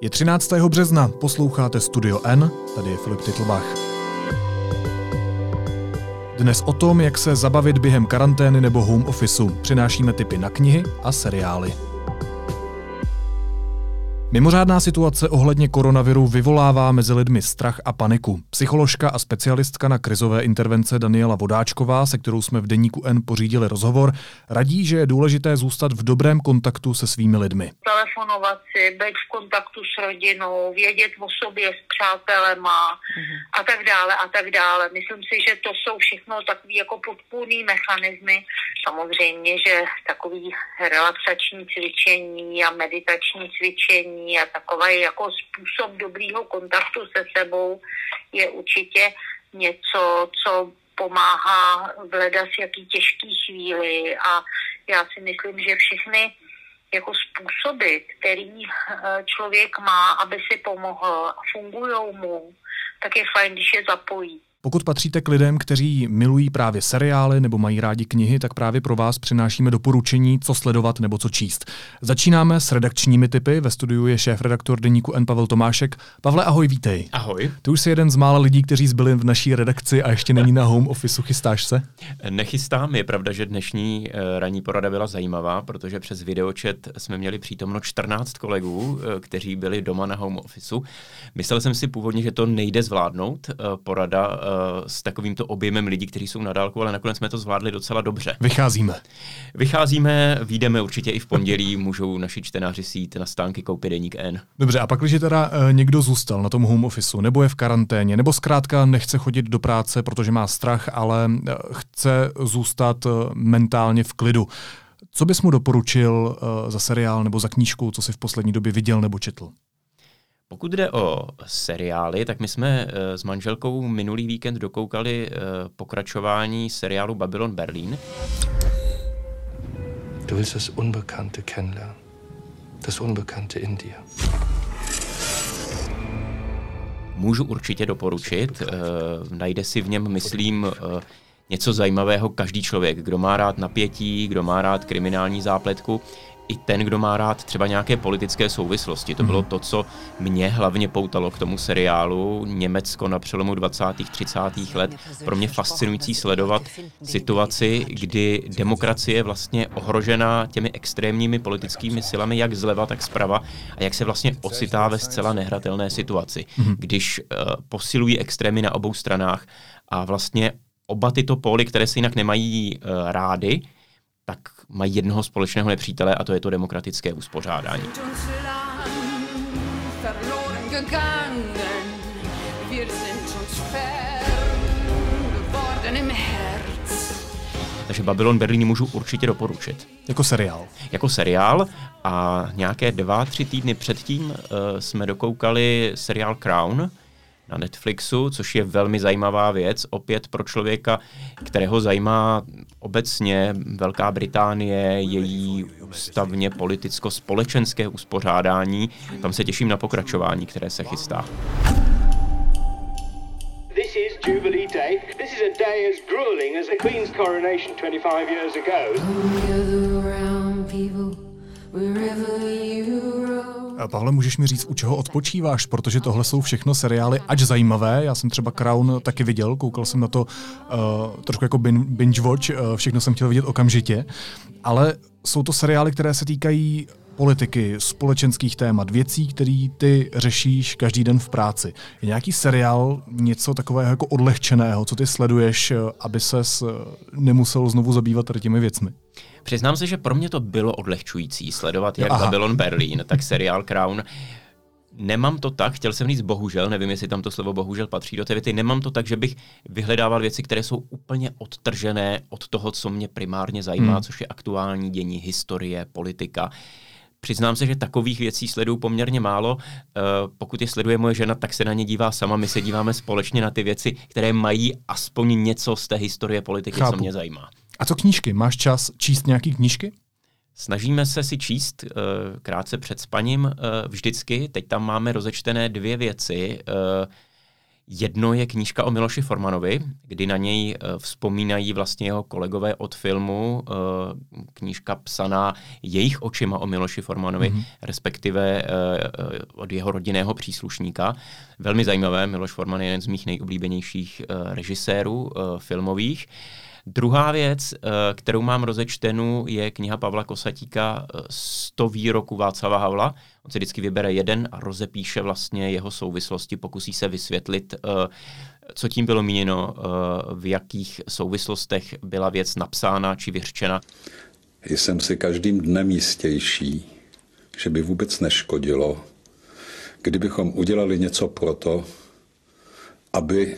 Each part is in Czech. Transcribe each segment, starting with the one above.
Je 13. března, posloucháte Studio N, tady je Filip Titlbach. Dnes o tom, jak se zabavit během karantény nebo home officeu. Přinášíme tipy na knihy a seriály. Mimořádná situace ohledně koronaviru vyvolává mezi lidmi strach a paniku. Psycholožka a specialistka na krizové intervence Daniela Vodáčková, se kterou jsme v deníku N pořídili rozhovor, radí, že je důležité zůstat v dobrém kontaktu se svými lidmi. Telefonovat si, být v kontaktu s rodinou, vědět o sobě s přátelema mm-hmm. a tak dále a tak dále. Myslím si, že to jsou všechno takové jako podpůrné mechanismy. Samozřejmě, že takový relaxační cvičení a meditační cvičení a takový jako způsob dobrýho kontaktu se sebou je určitě něco, co pomáhá v ledas jaký těžký chvíli a já si myslím, že všechny jako způsoby, který eh, člověk má, aby si pomohl a fungují mu, tak je fajn, když je zapojí. Pokud patříte k lidem, kteří milují právě seriály nebo mají rádi knihy, tak právě pro vás přinášíme doporučení, co sledovat nebo co číst. Začínáme s redakčními typy. Ve studiu je šéf-redaktor deníku N. Pavel Tomášek. Pavle, ahoj, vítej. Ahoj. Ty už jsi jeden z mála lidí, kteří zbyli v naší redakci a ještě není na home officeu. Chystáš se? Nechystám. Je pravda, že dnešní uh, ranní porada byla zajímavá, protože přes videočet jsme měli přítomno 14 kolegů, uh, kteří byli doma na home officeu. Myslel jsem si původně, že to nejde zvládnout. Uh, porada s takovýmto objemem lidí, kteří jsou na dálku, ale nakonec jsme to zvládli docela dobře. Vycházíme. Vycházíme, výjdeme určitě i v pondělí, můžou naši čtenáři si jít na stánky koupit deník N. Dobře, a pak, když teda e, někdo zůstal na tom home officeu, nebo je v karanténě, nebo zkrátka nechce chodit do práce, protože má strach, ale e, chce zůstat mentálně v klidu. Co bys mu doporučil za seriál nebo za knížku, co si v poslední době viděl nebo četl? Pokud jde o seriály, tak my jsme s manželkou minulý víkend dokoukali pokračování seriálu Babylon Berlin. Du willst das Unbekannte kennenlernen. Das Unbekannte in dir. Můžu určitě doporučit. Najde si v něm, myslím, něco zajímavého každý člověk, kdo má rád napětí, kdo má rád kriminální zápletku i ten, kdo má rád třeba nějaké politické souvislosti. To bylo mhm. to, co mě hlavně poutalo k tomu seriálu Německo na přelomu 20. 30. let. Pro mě fascinující sledovat situaci, kdy demokracie je vlastně ohrožena těmi extrémními politickými silami, jak zleva, tak zprava, a jak se vlastně ocitá ve zcela nehratelné situaci, mhm. když uh, posilují extrémy na obou stranách a vlastně oba tyto póly, které se jinak nemají uh, rády, tak mají jednoho společného nepřítele a to je to demokratické uspořádání. Takže Babylon Berlín můžu určitě doporučit. Jako seriál. Jako seriál a nějaké dva, tři týdny předtím uh, jsme dokoukali seriál Crown, na Netflixu, což je velmi zajímavá věc, opět pro člověka, kterého zajímá obecně Velká Británie, její ústavně politicko-společenské uspořádání. Tam se těším na pokračování, které se chystá. This is Jubilee Day. This is a day as grueling as the Queen's coronation 25 years ago. Pavle, můžeš mi říct, u čeho odpočíváš, protože tohle jsou všechno seriály, ač zajímavé. Já jsem třeba Crown taky viděl, koukal jsem na to uh, trošku jako binge watch, uh, všechno jsem chtěl vidět okamžitě, ale jsou to seriály, které se týkají politiky, společenských témat, věcí, které ty řešíš každý den v práci. Je nějaký seriál, něco takového jako odlehčeného, co ty sleduješ, eh, aby ses nemusel znovu zabývat těmi věcmi? Přiznám se, že pro mě to bylo odlehčující sledovat jak Aha. Babylon Berlin, tak seriál Crown. Nemám to tak, chtěl jsem říct bohužel, nevím, jestli tam to slovo bohužel patří do té věty, nemám to tak, že bych vyhledával věci, které jsou úplně odtržené od toho, co mě primárně zajímá, hmm. což je aktuální dění, historie, politika. Přiznám se, že takových věcí sleduju poměrně málo. Uh, pokud je sleduje moje žena, tak se na ně dívá sama. My se díváme společně na ty věci, které mají aspoň něco z té historie politiky, Chápu. co mě zajímá. A co knížky? Máš čas číst nějaký knížky? Snažíme se si číst uh, krátce před spaním uh, vždycky. Teď tam máme rozečtené dvě věci. Uh, Jedno je knížka o Miloši Formanovi, kdy na něj eh, vzpomínají vlastně jeho kolegové od filmu, eh, knížka psaná jejich očima o Miloši Formanovi, mm-hmm. respektive eh, od jeho rodinného příslušníka. Velmi zajímavé, Miloš Forman je jeden z mých nejoblíbenějších režisérů filmových. Druhá věc, kterou mám rozečtenou, je kniha Pavla Kosatíka 100 výroků Václava Havla. On si vždycky vybere jeden a rozepíše vlastně jeho souvislosti, pokusí se vysvětlit, eh, co tím bylo míněno, eh, v jakých souvislostech byla věc napsána či vyřčena. Jsem si každým dnem jistější, že by vůbec neškodilo, kdybychom udělali něco pro to, aby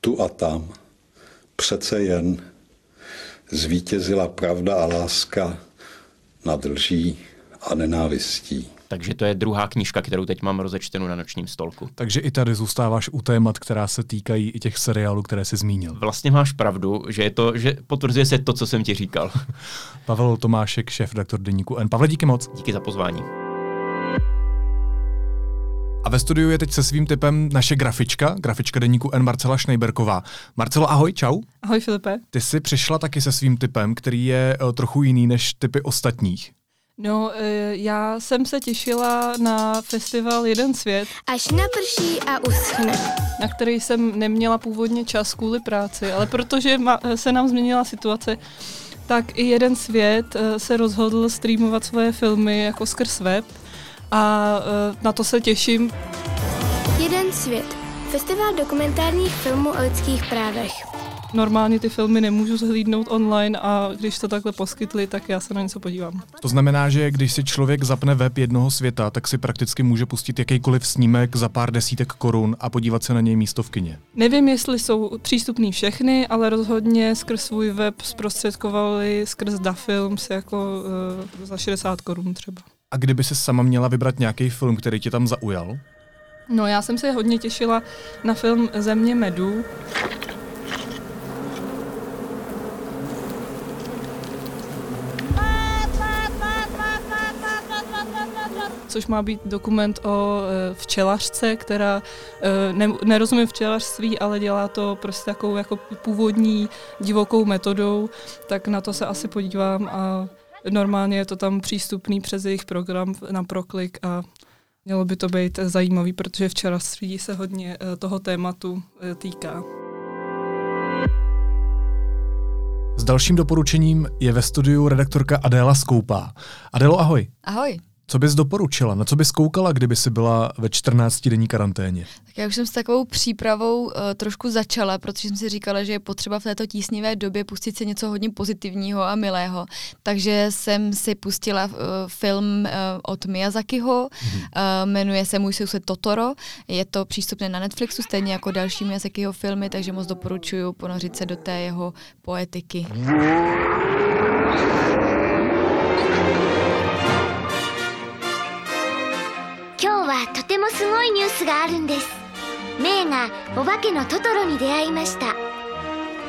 tu a tam přece jen zvítězila pravda a láska nad lží a nenávistí. Takže to je druhá knížka, kterou teď mám rozečtenou na nočním stolku. Takže i tady zůstáváš u témat, která se týkají i těch seriálů, které jsi zmínil. Vlastně máš pravdu, že je to, že potvrzuje se to, co jsem ti říkal. Pavel Tomášek, šéf doktor Deníku N. Pavle, díky moc. Díky za pozvání. A ve studiu je teď se svým typem naše grafička, grafička deníku N. Marcela Šnejberková. Marcelo, ahoj, čau. Ahoj, Filipe. Ty jsi přišla taky se svým typem, který je uh, trochu jiný než typy ostatních. No, e, já jsem se těšila na festival Jeden svět. Až naprší a uschne. Na který jsem neměla původně čas kvůli práci, ale protože se nám změnila situace, tak i Jeden svět se rozhodl streamovat svoje filmy jako skrz web a e, na to se těším. Jeden svět. Festival dokumentárních filmů o lidských právech normálně ty filmy nemůžu zhlídnout online a když to takhle poskytli, tak já se na něco podívám. To znamená, že když si člověk zapne web jednoho světa, tak si prakticky může pustit jakýkoliv snímek za pár desítek korun a podívat se na něj místo v kině. Nevím, jestli jsou přístupný všechny, ale rozhodně skrz svůj web zprostředkovali skrz DaFilms jako uh, za 60 korun třeba. A kdyby se sama měla vybrat nějaký film, který tě tam zaujal? No, já jsem se hodně těšila na film Země medu. což má být dokument o e, včelařce, která e, ne, nerozumí včelařství, ale dělá to prostě takovou jako původní divokou metodou, tak na to se asi podívám a normálně je to tam přístupný přes jejich program na Proklik a mělo by to být zajímavý, protože včelařství se hodně e, toho tématu týká. S dalším doporučením je ve studiu redaktorka Adéla Skoupá. Adélo, ahoj. Ahoj. Co bys doporučila? Na co bys koukala, kdyby si byla ve 14-denní karanténě? Tak já už jsem s takovou přípravou uh, trošku začala, protože jsem si říkala, že je potřeba v této tísnivé době pustit si něco hodně pozitivního a milého. Takže jsem si pustila uh, film uh, od Miyazakiho, mm-hmm. uh, jmenuje se Můj soused Totoro. Je to přístupné na Netflixu, stejně jako další Miyazakiho filmy, takže moc doporučuji ponořit se do té jeho poetiky. 今はとてもすごいニュースがあるんです。メイがお化けのトトロに出会いました。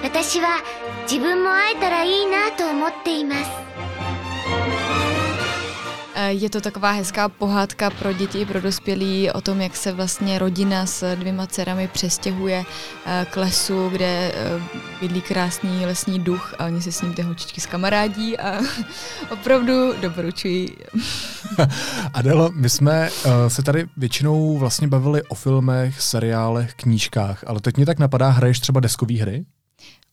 私は自分も会えたらいいなと思っています。Je to taková hezká pohádka pro děti i pro dospělí o tom, jak se vlastně rodina s dvěma dcerami přestěhuje eh, k lesu, kde eh, bydlí krásný lesní duch a oni se s ním ty holčičky kamarádí a opravdu doporučuji. Adelo, my jsme se tady většinou vlastně bavili o filmech, seriálech, knížkách, ale teď mě tak napadá, hraješ třeba deskové hry?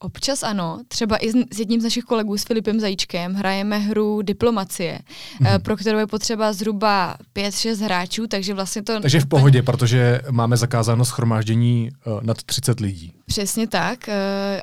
Občas ano, třeba i s jedním z našich kolegů, s Filipem Zajíčkem, hrajeme hru Diplomacie, mm-hmm. pro kterou je potřeba zhruba 5-6 hráčů, takže vlastně to... Takže v pohodě, protože máme zakázáno schromáždění uh, nad 30 lidí. Přesně tak, uh,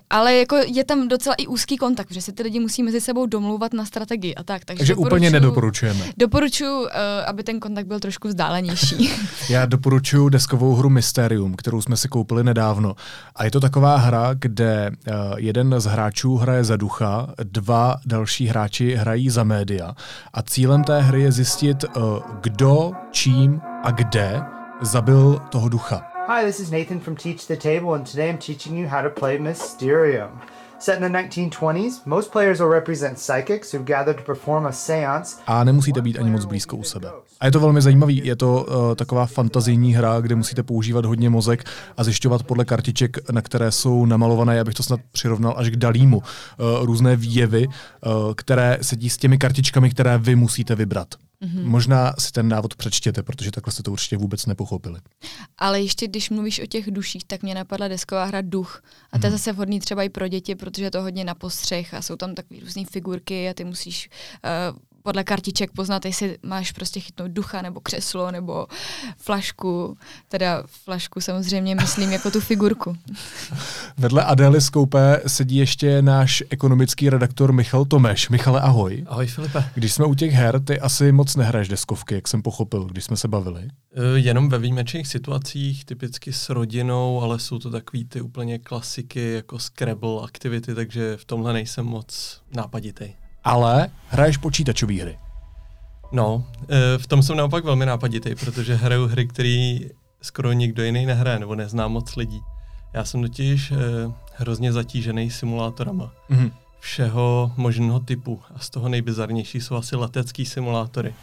ale jako je tam docela i úzký kontakt, protože si ty lidi musí mezi sebou domlouvat na strategii a tak. Takže, takže úplně nedoporučujeme. Doporučuji, aby ten kontakt byl trošku vzdálenější. Já doporučuji deskovou hru Mysterium, kterou jsme si koupili nedávno. A je to taková hra, kde jeden z hráčů hraje za ducha, dva další hráči hrají za média. A cílem té hry je zjistit, uh, kdo, čím a kde zabil toho ducha. Hi, this is Nathan from Teach the Table, and today I'm teaching you how to play Mysterium. Set in the 1920s, most players will represent psychics who've gathered to perform a seance. A nemusíte být ani moc blízko u sebe. A je to velmi zajímavý, je to uh, taková fantazijní hra, kde musíte používat hodně mozek a zjišťovat podle kartiček, na které jsou namalované, já bych to snad přirovnal až k Dalímu, uh, různé výjevy, uh, které sedí s těmi kartičkami, které vy musíte vybrat. Mm-hmm. Možná si ten návod přečtěte, protože takhle jste to určitě vůbec nepochopili. Ale ještě když mluvíš o těch duších, tak mě napadla desková hra Duch. A to je mm-hmm. zase vhodný třeba i pro děti, protože je to hodně na postřeh a jsou tam takové různé figurky a ty musíš uh, podle kartiček poznat, jestli máš prostě chytnout ducha nebo křeslo nebo flašku. Teda flašku samozřejmě myslím jako tu figurku. Vedle Adély Skoupé sedí ještě náš ekonomický redaktor Michal Tomeš. Michale, ahoj. Ahoj Filipe. Když jsme u těch her, ty asi moc nehraješ deskovky, jak jsem pochopil, když jsme se bavili. Uh, jenom ve výjimečných situacích, typicky s rodinou, ale jsou to takový ty úplně klasiky jako Scrabble aktivity, takže v tomhle nejsem moc nápaditý ale hraješ počítačové hry. No, e, v tom jsem naopak velmi nápaditý, protože hraju hry, které skoro nikdo jiný nehraje, nebo nezná moc lidí. Já jsem totiž e, hrozně zatížený simulátorama. Mm-hmm. Všeho možného typu. A z toho nejbizarnější jsou asi letecký simulátory.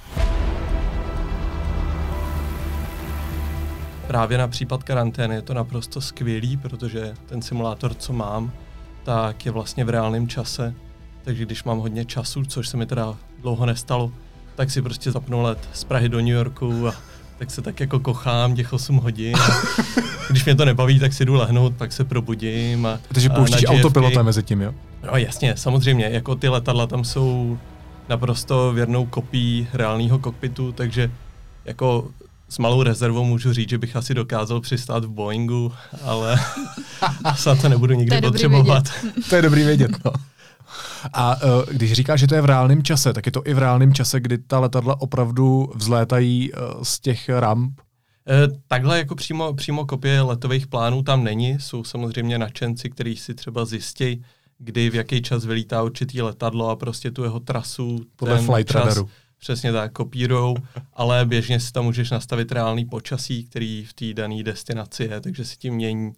Právě na případ karantény je to naprosto skvělý, protože ten simulátor, co mám, tak je vlastně v reálném čase takže když mám hodně času, což se mi teda dlouho nestalo, tak si prostě zapnu let z Prahy do New Yorku a tak se tak jako kochám těch 8 hodin. A když mě to nebaví, tak si jdu lehnout, pak se probudím. A, Takže pouštíš autopilota mezi tím, jo? No jasně, samozřejmě, jako ty letadla tam jsou naprosto věrnou kopií reálného kokpitu, takže jako s malou rezervou můžu říct, že bych asi dokázal přistát v Boeingu, ale snad to nebudu nikdy to potřebovat. to je dobrý vědět, no. A uh, když říkáš, že to je v reálném čase, tak je to i v reálném čase, kdy ta letadla opravdu vzlétají uh, z těch ramp? E, takhle jako přímo, přímo kopie letových plánů tam není. Jsou samozřejmě nadšenci, kteří si třeba zjistí, kdy v jaký čas vylítá určitý letadlo a prostě tu jeho trasu, Podle ten flight čas, radaru. Přesně tak, kopírou, ale běžně si tam můžeš nastavit reálný počasí, který v té dané destinaci je, takže si tím mění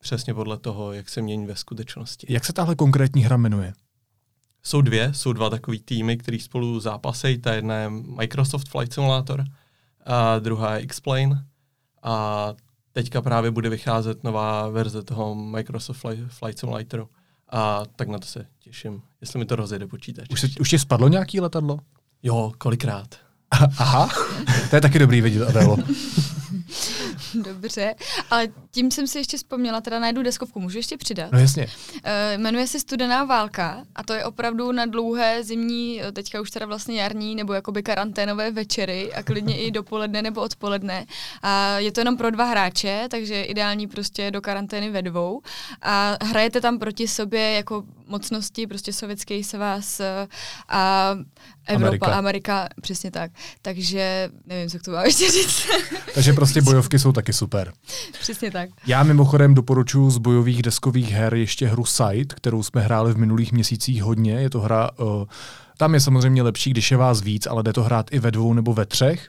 přesně podle toho, jak se mění ve skutečnosti. Jak se tahle konkrétní hra jmenuje? Jsou dvě, jsou dva takový týmy, který spolu zápasejí. Ta jedna je Microsoft Flight Simulator a druhá je Explain. A teďka právě bude vycházet nová verze toho Microsoft Flight Simulatoru. A tak na to se těším, jestli mi to rozjede počítač. Už, se, už ti spadlo nějaký letadlo? Jo, kolikrát. Aha, to je taky dobrý vidět, Adelo. Dobře, ale tím jsem si ještě vzpomněla, teda najdu deskovku, můžu ještě přidat? No jasně. Uh, jmenuje se Studená válka a to je opravdu na dlouhé zimní, teďka už teda vlastně jarní nebo jakoby karanténové večery a klidně i dopoledne nebo odpoledne. A je to jenom pro dva hráče, takže ideální prostě do karantény ve dvou. A hrajete tam proti sobě jako mocnosti, prostě sovětský svaz a Evropa, Amerika. Amerika, přesně tak. Takže nevím, co k tomu mám ještě říct. Takže prostě bojovky jsou taky super. Přesně tak. Já mimochodem doporučuji z bojových deskových her ještě hru Sight, kterou jsme hráli v minulých měsících hodně. Je to hra, uh, tam je samozřejmě lepší, když je vás víc, ale jde to hrát i ve dvou nebo ve třech.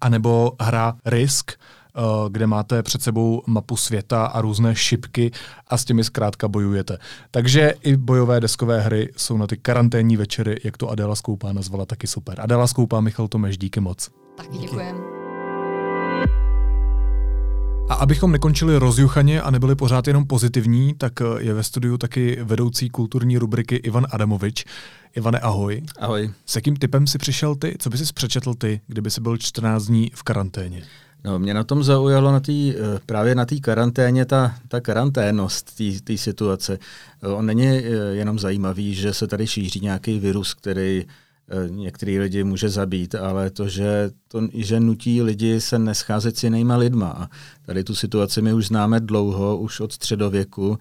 A nebo hra Risk, Eh, kde máte před sebou mapu světa a různé šipky a s těmi zkrátka bojujete. Takže i bojové deskové hry jsou na ty karanténní večery, jak to Adela Skoupá nazvala, taky super. Adela Skoupá, Michal Tomeš, díky moc. Taky děkujem. A abychom nekončili rozjuchaně a nebyli pořád jenom pozitivní, tak eh, je ve studiu taky vedoucí kulturní rubriky Ivan Adamovič. Ivane, ahoj. Ahoj. S jakým typem si přišel ty? Co by si přečetl ty, kdyby si byl 14 dní v karanténě? No, mě na tom zaujalo na tý, eh, právě na té karanténě ta, ta karanténnost té situace. Eh, on není eh, jenom zajímavý, že se tady šíří nějaký virus, který některý lidi může zabít, ale to, že, to, že nutí lidi se nescházet s jinýma lidma. A tady tu situaci my už známe dlouho, už od středověku,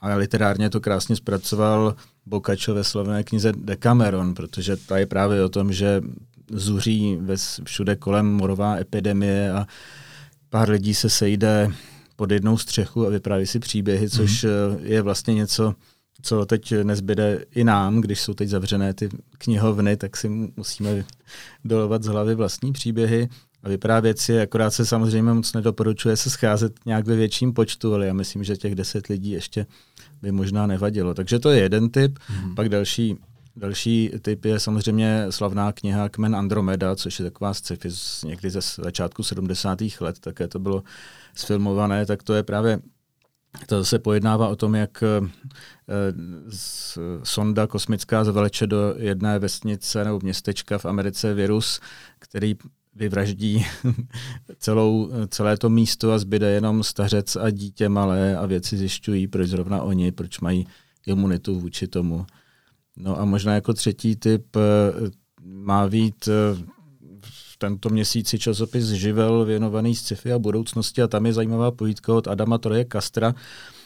a literárně to krásně zpracoval Boccaccio ve slavné knize Decameron, protože ta je právě o tom, že zuří ves, všude kolem morová epidemie a pár lidí se sejde pod jednou střechu a vypráví si příběhy, což mm. je vlastně něco, co teď nezbyde i nám, když jsou teď zavřené ty knihovny, tak si musíme dolovat z hlavy vlastní příběhy. a vyprávět si, akorát se samozřejmě moc nedoporučuje se scházet nějak ve větším počtu, ale já myslím, že těch deset lidí ještě by možná nevadilo. Takže to je jeden typ. Mm. Pak další, další typ je samozřejmě slavná kniha Kmen Andromeda, což je taková sci-fi z někdy ze začátku 70. let, také to bylo sfilmované, tak to je právě to se pojednává o tom, jak eh, sonda kosmická zavleče do jedné vesnice nebo městečka v Americe virus, který vyvraždí celou, celé to místo a zbyde jenom stařec a dítě malé a věci zjišťují, proč zrovna oni, proč mají imunitu vůči tomu. No a možná jako třetí typ eh, má být eh, v tento měsíci časopis Živel věnovaný sci-fi a budoucnosti a tam je zajímavá pojídka od Adama Troje Kastra,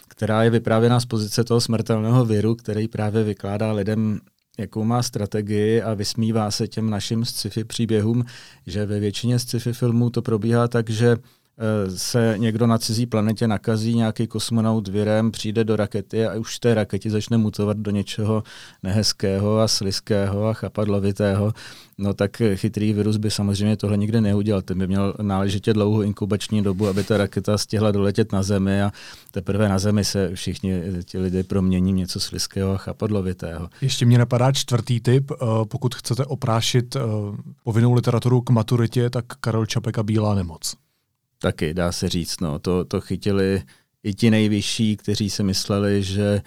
která je vyprávěná z pozice toho smrtelného viru, který právě vykládá lidem jakou má strategii a vysmívá se těm našim sci-fi příběhům, že ve většině sci-fi filmů to probíhá tak, že se někdo na cizí planetě nakazí, nějaký kosmonaut virem, přijde do rakety a už v té raketě začne mutovat do něčeho nehezkého a sliského a chapadlovitého, no tak chytrý virus by samozřejmě tohle nikdy neudělal. Ten by měl náležitě dlouhou inkubační dobu, aby ta raketa stihla doletět na Zemi a teprve na Zemi se všichni ti lidé promění něco sliského a chapadlovitého. Ještě mě napadá čtvrtý typ. Eh, pokud chcete oprášit eh, povinnou literaturu k maturitě, tak Karel Čapek a Bílá nemoc. Taky, dá se říct. No. To, to chytili i ti nejvyšší, kteří si mysleli, že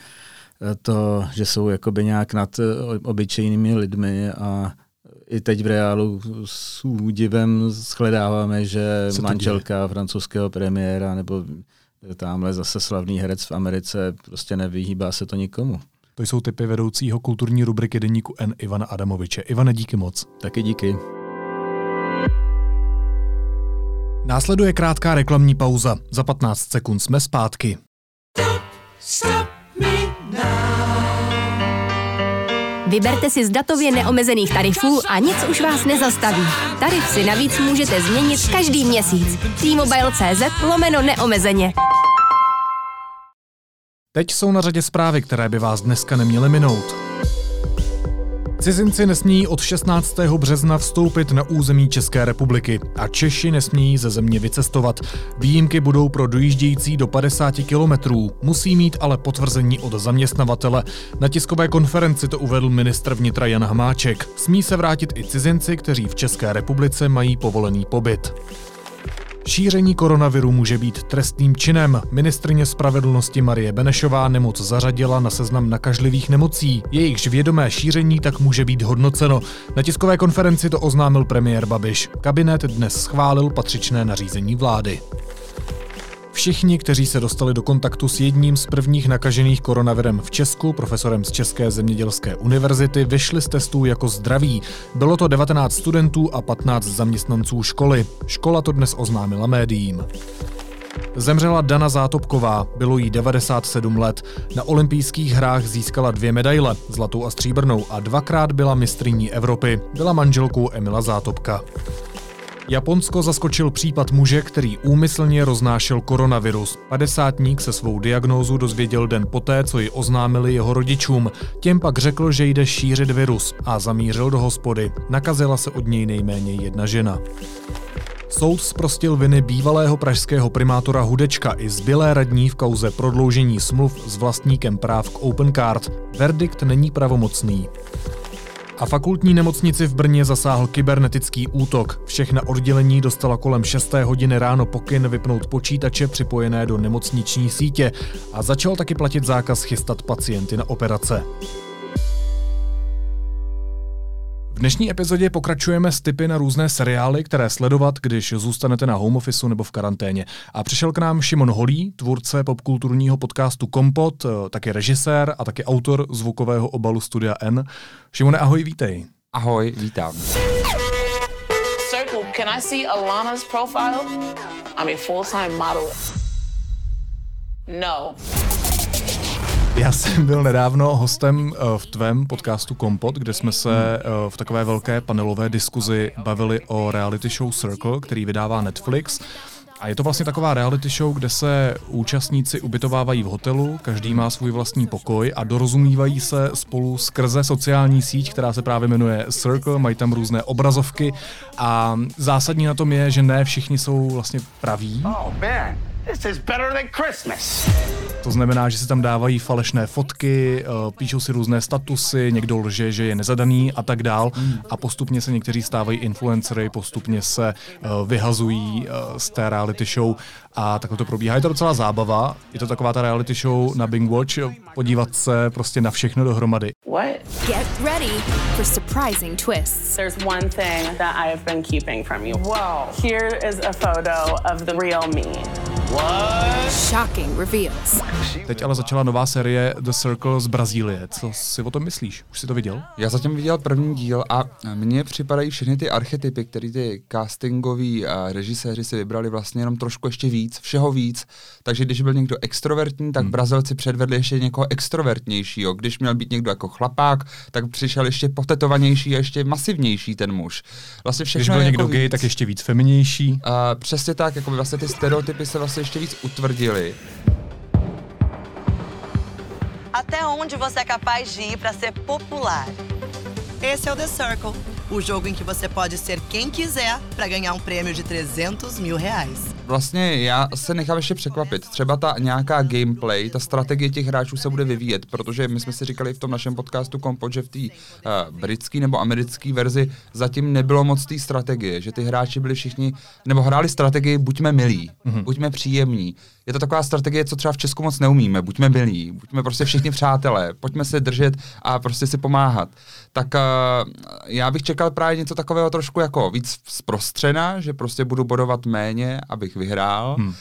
to, že jsou jakoby nějak nad obyčejnými lidmi a i teď v reálu s údivem shledáváme, že manželka francouzského premiéra nebo tamhle zase slavný herec v Americe prostě nevyhýbá se to nikomu. To jsou typy vedoucího kulturní rubriky deníku N Ivana Adamoviče. Ivane, díky moc. Taky díky. Následuje krátká reklamní pauza. Za 15 sekund jsme zpátky. Vyberte si z datově neomezených tarifů a nic už vás nezastaví. Tarif si navíc můžete změnit každý měsíc. T-Mobile.cz lomeno neomezeně. Teď jsou na řadě zprávy, které by vás dneska neměly minout. Cizinci nesmí od 16. března vstoupit na území České republiky a Češi nesmějí ze země vycestovat. Výjimky budou pro dojíždějící do 50 kilometrů, musí mít ale potvrzení od zaměstnavatele. Na tiskové konferenci to uvedl ministr vnitra Jan Hamáček. Smí se vrátit i cizinci, kteří v České republice mají povolený pobyt. Šíření koronaviru může být trestným činem. Ministrně spravedlnosti Marie Benešová nemoc zařadila na seznam nakažlivých nemocí. Jejichž vědomé šíření tak může být hodnoceno. Na tiskové konferenci to oznámil premiér Babiš. Kabinet dnes schválil patřičné nařízení vlády. Všichni, kteří se dostali do kontaktu s jedním z prvních nakažených koronavirem v Česku, profesorem z České zemědělské univerzity, vyšli z testů jako zdraví. Bylo to 19 studentů a 15 zaměstnanců školy. Škola to dnes oznámila médiím. Zemřela Dana Zátopková, bylo jí 97 let. Na olympijských hrách získala dvě medaile, zlatou a stříbrnou, a dvakrát byla mistrní Evropy. Byla manželkou Emila Zátopka. Japonsko zaskočil případ muže, který úmyslně roznášel koronavirus. Padesátník se svou diagnózu dozvěděl den poté, co ji oznámili jeho rodičům. Těm pak řekl, že jde šířit virus a zamířil do hospody. Nakazila se od něj nejméně jedna žena. Soud zprostil viny bývalého pražského primátora Hudečka i zbylé radní v kauze prodloužení smluv s vlastníkem práv k Opencard. Verdikt není pravomocný. A fakultní nemocnici v Brně zasáhl kybernetický útok. Všechna oddělení dostala kolem 6. hodiny ráno pokyn vypnout počítače připojené do nemocniční sítě a začal taky platit zákaz chystat pacienty na operace. V dnešní epizodě pokračujeme s tipy na různé seriály, které sledovat, když zůstanete na home office nebo v karanténě. A přišel k nám Šimon Holý, tvůrce popkulturního podcastu Kompot, eh, taky režisér a taky autor zvukového obalu Studia N. Šimone, ahoj, vítej. Ahoj, vítám. Circle, can I see Alana's profile? I'm a full-time model. No. Já jsem byl nedávno hostem eh, v tvém podcastu Kompot, kde jsme se eh, v takové velké panelové diskuzi bavili o reality show Circle, který vydává Netflix. A je to vlastně taková reality show, kde se účastníci ubytovávají v hotelu, každý má svůj vlastní pokoj a dorozumívají se spolu skrze sociální síť, která se právě jmenuje Circle, mají tam různé obrazovky a zásadní na tom je, že ne všichni jsou vlastně praví. Oh this is better than Christmas. To znamená, že si tam dávají falešné fotky, eh, píšou si různé statusy, někdo lže, že je nezadaný a tak dál. A postupně se někteří stávají influencery, postupně se eh, vyhazují eh, z té reality show a takhle to probíhá. Je to docela zábava, je to taková ta reality show na Bing Watch, podívat se prostě na všechno dohromady. What? Get ready for surprising twists. There's one thing that I have been keeping from you. Whoa. Here is a photo of the real me. Shocking reveals. Teď ale začala nová série The Circle z Brazílie. Co si o tom myslíš? Už jsi to viděl? Já zatím viděl první díl a mně připadají všechny ty archetypy, které ty castingoví režiséři si vybrali vlastně jenom trošku ještě víc, všeho víc. Takže když byl někdo extrovertní, tak hmm. Brazilci předvedli ještě někoho extrovertnějšího. Když měl být někdo jako chlapák, tak přišel ještě potetovanější a ještě masivnější ten muž. Vlastně všechno když byl někdo jako gay, víc. tak ještě víc feminější. Uh, přesně tak, jako by vlastně ty stereotypy se vlastně ještě víc utvrdili. Até onde você é capaz de ir para ser popular? Esse é o The Circle, o jogo em que você pode ser quem quiser para ganhar um prêmio de 300 mil reais. Vlastně já se nechám ještě překvapit. Třeba ta nějaká gameplay, ta strategie těch hráčů se bude vyvíjet, protože my jsme si říkali v tom našem podcastu Kompot, že v té uh, britské nebo americké verzi zatím nebylo moc té strategie, že ty hráči byli všichni, nebo hráli strategii buďme milí, mm-hmm. buďme příjemní. Je to taková strategie, co třeba v Česku moc neumíme, buďme milí, buďme prostě všichni přátelé, pojďme se držet a prostě si pomáhat. Tak uh, já bych čekal právě něco takového trošku jako víc zprostřena, že prostě budu bodovat méně, abych vyhrál. Hmm.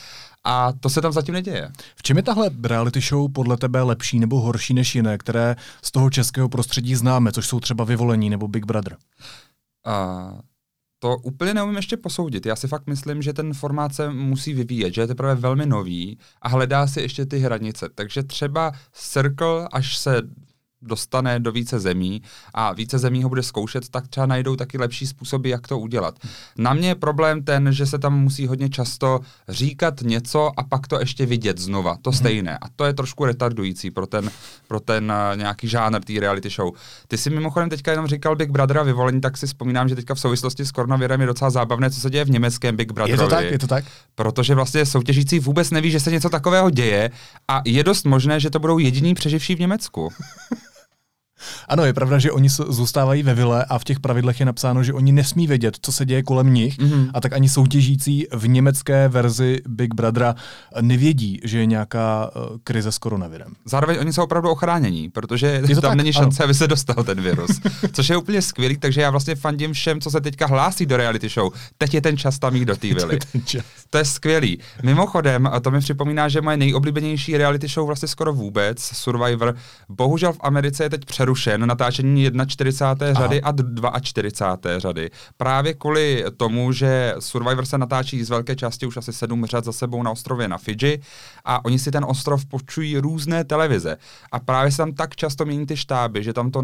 A to se tam zatím neděje. V čem je tahle reality show podle tebe lepší nebo horší než jiné, které z toho českého prostředí známe, což jsou třeba Vyvolení nebo Big Brother? Uh, to úplně neumím ještě posoudit. Já si fakt myslím, že ten formát se musí vyvíjet, že je teprve velmi nový a hledá si ještě ty hranice. Takže třeba Circle, až se dostane do více zemí a více zemí ho bude zkoušet, tak třeba najdou taky lepší způsoby, jak to udělat. Na mě je problém ten, že se tam musí hodně často říkat něco a pak to ještě vidět znova, to mhm. stejné. A to je trošku retardující pro ten, pro ten uh, nějaký žánr té reality show. Ty si mimochodem teďka jenom říkal Big Brother a vyvolení, tak si vzpomínám, že teďka v souvislosti s koronavirem je docela zábavné, co se děje v německém Big Brotherovi. Je to tak, je to tak? Protože vlastně soutěžící vůbec neví, že se něco takového děje a je dost možné, že to budou jediní přeživší v Německu. Ano, je pravda, že oni zůstávají ve vile a v těch pravidlech je napsáno, že oni nesmí vědět, co se děje kolem nich mm-hmm. a tak ani soutěžící v německé verzi Big Brothera nevědí, že je nějaká uh, krize s koronavirem. Zároveň oni jsou opravdu ochránění, protože tam tak? není šance, ano. aby se dostal ten virus, což je úplně skvělý, takže já vlastně fandím všem, co se teďka hlásí do reality show. Teď je ten čas tam jít do té vily. To je skvělý. Mimochodem, a to mi připomíná, že moje nejoblíbenější reality show vlastně skoro vůbec, Survivor, bohužel v Americe je teď přerušen přerušen natáčení 41. řady Aha. a 42. řady. Právě kvůli tomu, že Survivor se natáčí z velké části už asi sedm řad za sebou na ostrově na Fidži a oni si ten ostrov počují různé televize. A právě se tam tak často mění ty štáby, že tam to,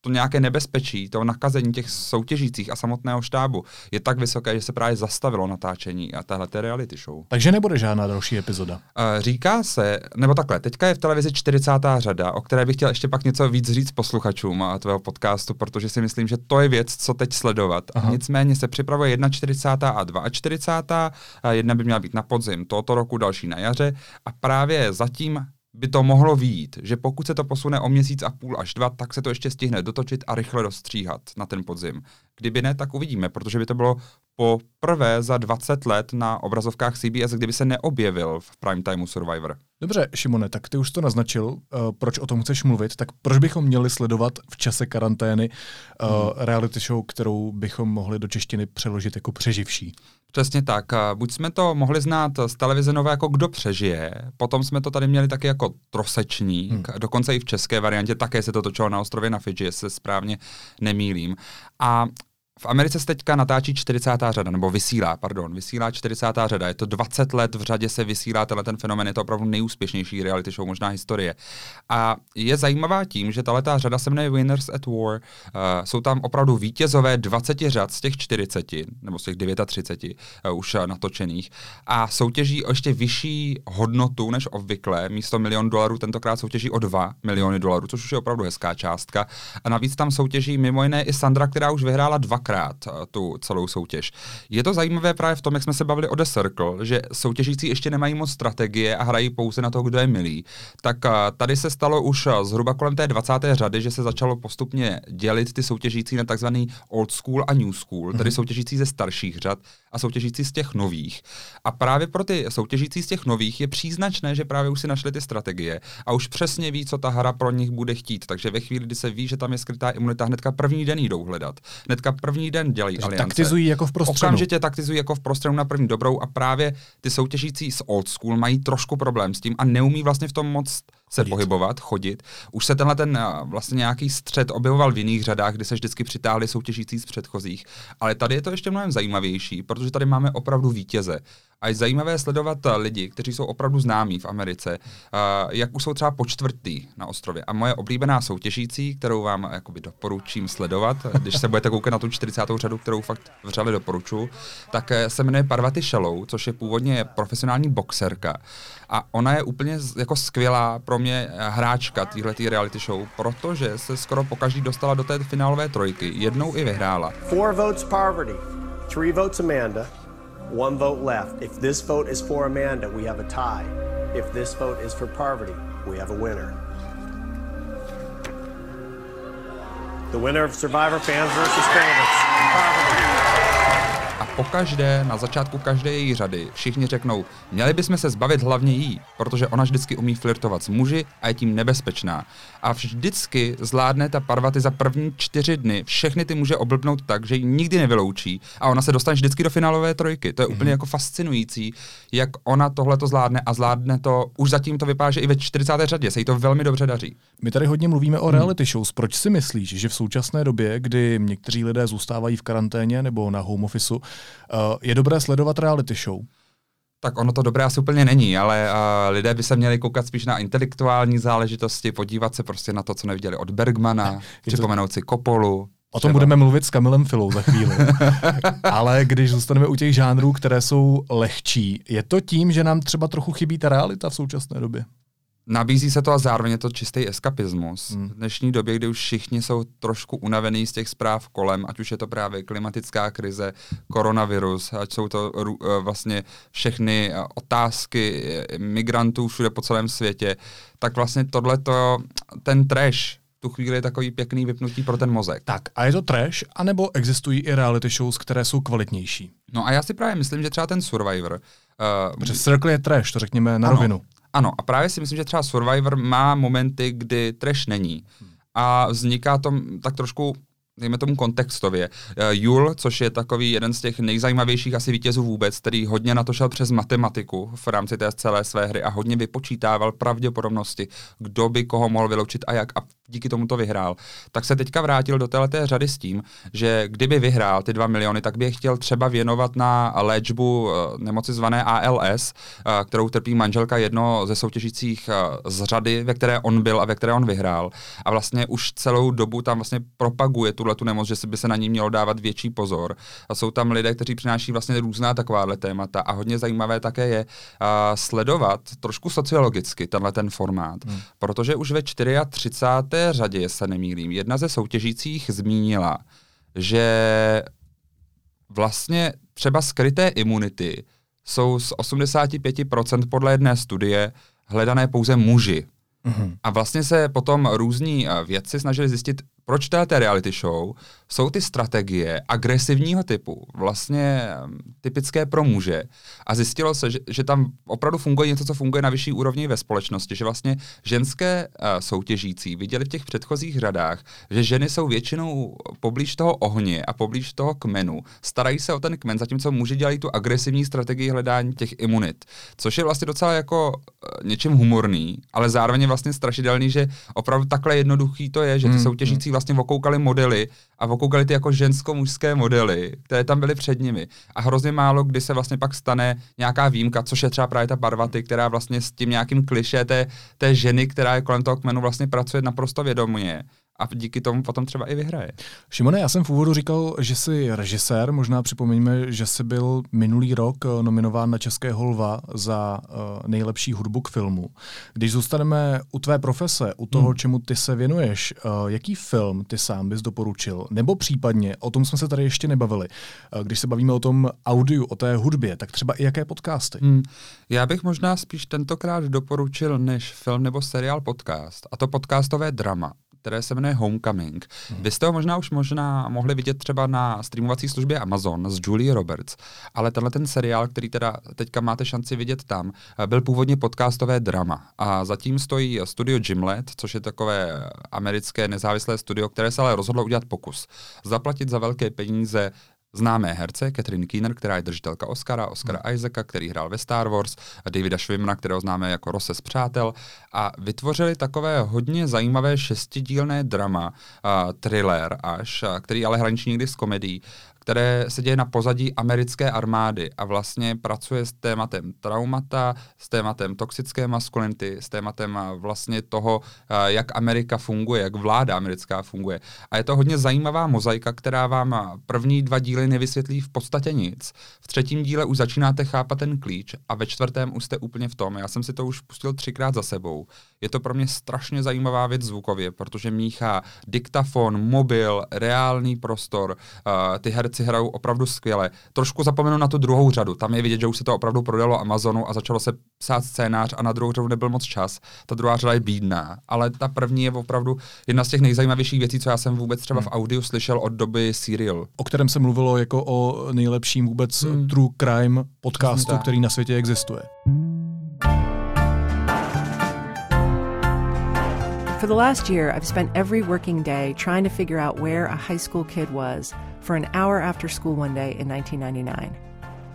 to nějaké nebezpečí, to nakazení těch soutěžících a samotného štábu je tak vysoké, že se právě zastavilo natáčení a tahle reality show. Takže nebude žádná další epizoda. Říká se, nebo takhle, teďka je v televizi 40. řada, o které bych chtěl ještě pak něco víc říct posluchačům a tvého podcastu, protože si myslím, že to je věc, co teď sledovat. Aha. Nicméně se připravuje 41. a 42. Jedna by měla být na podzim tohoto roku, další na jaře a právě zatím by to mohlo výjít, že pokud se to posune o měsíc a půl až dva, tak se to ještě stihne dotočit a rychle dostříhat na ten podzim. Kdyby ne, tak uvidíme, protože by to bylo po prvé za 20 let na obrazovkách CBS, kdyby se neobjevil v prime timeu Survivor. Dobře, Šimone, tak ty už to naznačil, uh, proč o tom chceš mluvit, tak proč bychom měli sledovat v čase karantény uh, hmm. reality show, kterou bychom mohli do češtiny přeložit jako přeživší? Přesně tak. Buď jsme to mohli znát z televize nové jako Kdo přežije, potom jsme to tady měli taky jako Trosečník, hmm. dokonce i v české variantě také se to točilo na ostrově na Fidži, se správně nemýlím. A v Americe se teďka natáčí 40. řada, nebo vysílá, pardon, vysílá 40. řada. Je to 20 let v řadě se vysílá tenhle ten fenomen, je to opravdu nejúspěšnější reality show možná historie. A je zajímavá tím, že tahle řada se jmenuje Winners at War. Uh, jsou tam opravdu vítězové 20 řad z těch 40, nebo z těch 39 uh, už natočených. A soutěží o ještě vyšší hodnotu než obvykle. Místo milion dolarů tentokrát soutěží o 2 miliony dolarů, což už je opravdu hezká částka. A navíc tam soutěží mimo jiné i Sandra, která už vyhrála dvakrát uh, tu celou soutěž. Je to zajímavé právě v tom, jak jsme se bavili o The Circle, že soutěžící ještě nemají moc strategie a hrají pouze na to, kdo je milý. Tak uh, tady se stalo už uh, zhruba kolem té 20. řady, že se začalo postupně dělit ty soutěžící na takzvaný old school a new school, mm-hmm. tedy soutěžící ze starších řad a soutěžící z těch nových. A právě pro ty soutěžící z těch nových je příznačné, že právě už si našli ty strategie a už přesně ví, co ta hra pro nich bude chtít. Takže ve chvíli, kdy se ví, že tam je skrytá imunita, hnedka první den jdou hledat. Hnedka první den dělají Takže aliance. taktizují jako v prostředu. Okamžitě taktizují jako v prostředu na první dobrou a právě ty soutěžící z old school mají trošku problém s tím a neumí vlastně v tom moc se chodit. pohybovat, chodit. Už se tenhle ten vlastně nějaký střed objevoval v jiných řadách, kdy se vždycky přitáhli soutěžící z předchozích. Ale tady je to ještě mnohem zajímavější, protože tady máme opravdu vítěze. A je zajímavé sledovat lidi, kteří jsou opravdu známí v Americe, jak už jsou třeba po čtvrtý na ostrově. A moje oblíbená soutěžící, kterou vám jakoby doporučím sledovat, když se budete koukat na tu 40. řadu, kterou fakt vřele doporučuji, tak eh, se jmenuje Parvati Shallow, což je původně profesionální boxerka. A ona je úplně jako skvělá pro mě eh, hráčka téhle reality show, protože se skoro pokaždý dostala do té finálové trojky. Jednou i vyhrála. Four votes Parvati, three votes Amanda, one vote left. If this vote is for Amanda, we have a tie. If this vote is for Parvati, we have a winner. The winner of Survivor Fans. Candidates, Parvati pokaždé, na začátku každé její řady, všichni řeknou, měli bychom se zbavit hlavně jí, protože ona vždycky umí flirtovat s muži a je tím nebezpečná. A vždycky zvládne ta Parvati za první čtyři dny všechny ty muže oblbnout tak, že ji nikdy nevyloučí a ona se dostane vždycky do finálové trojky. To je mm-hmm. úplně jako fascinující, jak ona tohle to zvládne a zvládne to, už zatím to vypadá, že i ve 40. řadě se jí to velmi dobře daří. My tady hodně mluvíme o reality shows. Proč si myslíš, že v současné době, kdy někteří lidé zůstávají v karanténě nebo na home officeu, Eh, je dobré sledovat reality show? Tak ono to dobré asi úplně není, ale uh, lidé by se měli koukat spíš na intelektuální záležitosti, podívat se prostě na to, co neviděli od Bergmana, připomenout si Kopolu. O tom budeme mluvit s Kamilem Filou za chvíli. ale když zůstaneme u těch žánrů, které jsou lehčí, je to tím, že nám třeba trochu chybí ta realita v současné době? Nabízí se to a zároveň je to čistý eskapismus. Hmm. V dnešní době, kdy už všichni jsou trošku unavení z těch zpráv kolem, ať už je to právě klimatická krize, koronavirus, ať jsou to eh, vlastně všechny eh, otázky eh, migrantů všude po celém světě, tak vlastně tohleto, ten trash, tu chvíli je takový pěkný vypnutí pro ten mozek. Tak a je to trash, anebo existují i reality shows, které jsou kvalitnější? No a já si právě myslím, že třeba ten Survivor. Uh, Protože Circle je trash, to řekněme na ano, rovinu. Ano, a právě si myslím, že třeba Survivor má momenty, kdy trash není. A vzniká to tak trošku dejme tomu kontextově. Jul, což je takový jeden z těch nejzajímavějších asi vítězů vůbec, který hodně na to šel přes matematiku v rámci té celé své hry a hodně vypočítával pravděpodobnosti, kdo by koho mohl vyloučit a jak. A díky tomu to vyhrál, tak se teďka vrátil do této řady s tím, že kdyby vyhrál ty dva miliony, tak by je chtěl třeba věnovat na léčbu eh, nemoci zvané ALS, eh, kterou trpí manželka jedno ze soutěžících eh, z řady, ve které on byl a ve které on vyhrál. A vlastně už celou dobu tam vlastně propaguje tuhle tu nemoc, že si by se na ní mělo dávat větší pozor. A jsou tam lidé, kteří přináší vlastně různá takováhle témata a hodně zajímavé také je uh, sledovat trošku sociologicky tenhle ten formát, hmm. protože už ve 34 řadě, jestli se nemýlím, jedna ze soutěžících zmínila, že vlastně třeba skryté imunity jsou z 85% podle jedné studie hledané pouze muži. Mm-hmm. A vlastně se potom různí eh, vědci snažili zjistit, proč té reality show? Jsou ty strategie agresivního typu, vlastně typické pro muže. A zjistilo se, že, že tam opravdu funguje něco, co funguje na vyšší úrovni ve společnosti, že vlastně ženské uh, soutěžící viděli v těch předchozích řadách, že ženy jsou většinou poblíž toho ohně a poblíž toho kmenu, starají se o ten kmen, zatímco muži dělají tu agresivní strategii hledání těch imunit, což je vlastně docela jako uh, něčím humorný, ale zároveň vlastně strašidelný, že opravdu takhle jednoduchý to je, že ty mm, soutěžící vlastně okoukali modely a okoukali ty jako žensko-mužské modely, které tam byly před nimi. A hrozně málo kdy se vlastně pak stane nějaká výjimka, což je třeba právě ta Barvaty, která vlastně s tím nějakým kliše té, té ženy, která je kolem toho kmenu vlastně pracuje naprosto vědomě a díky tomu potom třeba i vyhraje. Šimone, já jsem v úvodu říkal, že jsi režisér, možná připomeňme, že jsi byl minulý rok eh, nominován na České holva za uh, nejlepší hudbu k filmu. Když zůstaneme u tvé profese, u toho, hmm. čemu ty se věnuješ, uh, jaký film ty sám bys doporučil? Nebo případně, o tom jsme se tady ještě nebavili, když se bavíme o tom audiu, o té hudbě, tak třeba i jaké podcasty? Hmm. Já bych možná spíš tentokrát doporučil než film nebo seriál podcast, a to podcastové drama které se jmenuje Homecoming. Hmm. Vy jste ho možná už možná mohli vidět třeba na streamovací službě Amazon s Julie Roberts, ale tenhle ten seriál, který teda teďka máte šanci vidět tam, byl původně podcastové drama a zatím stojí studio Gimlet, což je takové americké nezávislé studio, které se ale rozhodlo udělat pokus. Zaplatit za velké peníze známé herce Catherine Keener, která je držitelka Oscara, Oscara hmm. Isaaca, který hrál ve Star Wars, a Davida Schwimmera, kterého známe jako Rose z Přátel, a vytvořili takové hodně zajímavé šestidílné drama, uh, thriller až, uh, který ale hraničí někdy s komedií, které se děje na pozadí americké armády a vlastně pracuje s tématem traumata, s tématem toxické maskulinity, s tématem vlastně toho, jak Amerika funguje, jak vláda americká funguje. A je to hodně zajímavá mozaika, která vám první dva díly nevysvětlí v podstatě nic. V třetím díle už začínáte chápat ten klíč a ve čtvrtém už jste úplně v tom. Já jsem si to už pustil třikrát za sebou. Je to pro mě strašně zajímavá věc zvukově, protože míchá diktafon, mobil, reálný prostor, ty herci hrajou opravdu skvěle. Trošku zapomenu na tu druhou řadu. Tam je vidět, že už se to opravdu prodalo Amazonu a začalo se psát scénář a na druhou řadu nebyl moc čas. Ta druhá řada je bídná, ale ta první je opravdu jedna z těch nejzajímavějších věcí, co já jsem vůbec třeba hmm. v audiu slyšel od doby Serial. O kterém se mluvilo jako o nejlepším vůbec hmm. true crime podcastu, který na světě existuje. For the last year, I've spent every working day trying to figure out where a high school kid was for an hour after school one day in 1999.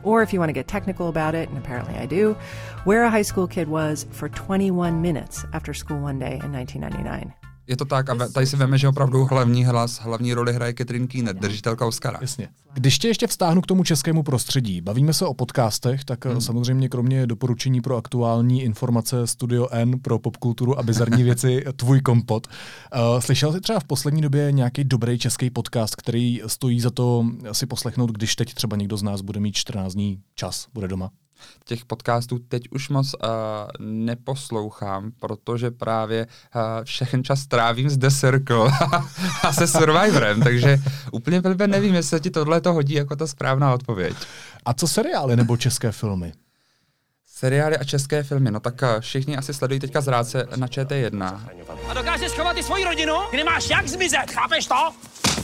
Or if you want to get technical about it, and apparently I do, where a high school kid was for 21 minutes after school one day in 1999. Je to tak a tady si veme, že opravdu hlavní hlas, hlavní roli hraje Catherine Keener, držitelka Oscara. Jasně. Když tě ještě vztáhnu k tomu českému prostředí, bavíme se o podcastech, tak hmm. samozřejmě kromě doporučení pro aktuální informace Studio N pro popkulturu a bizarní věci Tvůj kompot. Uh, slyšel jsi třeba v poslední době nějaký dobrý český podcast, který stojí za to si poslechnout, když teď třeba někdo z nás bude mít 14 dní čas, bude doma? Těch podcastů teď už moc uh, neposlouchám, protože právě uh, všechen čas trávím s The Circle a se Survivorem, takže úplně velmi nevím, jestli ti tohle to hodí jako ta správná odpověď. A co seriály nebo české filmy? Seriály a české filmy, no tak všichni asi sledují teďka zrádce na ČT1. A dokážeš schovat i svoji rodinu, kdy máš jak zmizet, chápeš to?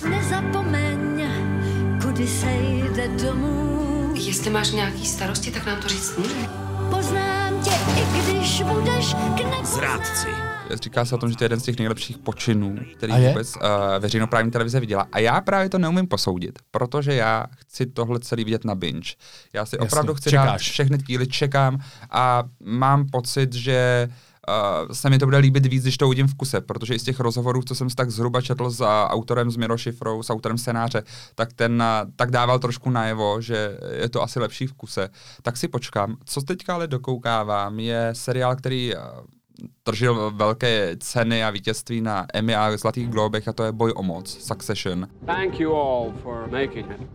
Nezapomeň, kudy se jde domů Jestli máš nějaký starosti, tak nám to říct může. Poznám tě, i když budeš k Zrádci. Říká se o tom, že to je jeden z těch nejlepších počinů, který vůbec uh, veřejnoprávní televize viděla. A já právě to neumím posoudit, protože já chci tohle celý vidět na binge. Já si Jasně, opravdu chci čekáš. dát všechny díly, čekám a mám pocit, že uh, uh, se mi to bude líbit víc, když to uvidím v kuse, protože i z těch rozhovorů, co jsem si tak zhruba četl s autorem z Mirošifrou, s autorem scénáře, tak ten uh, tak dával trošku najevo, že je to asi lepší v kuse. Tak si počkám. Co teďka ale dokoukávám, je seriál, který uh, držil velké ceny a vítězství na Emmy a Zlatých globech a to je Boj o moc, Succession. Thank you all for making it.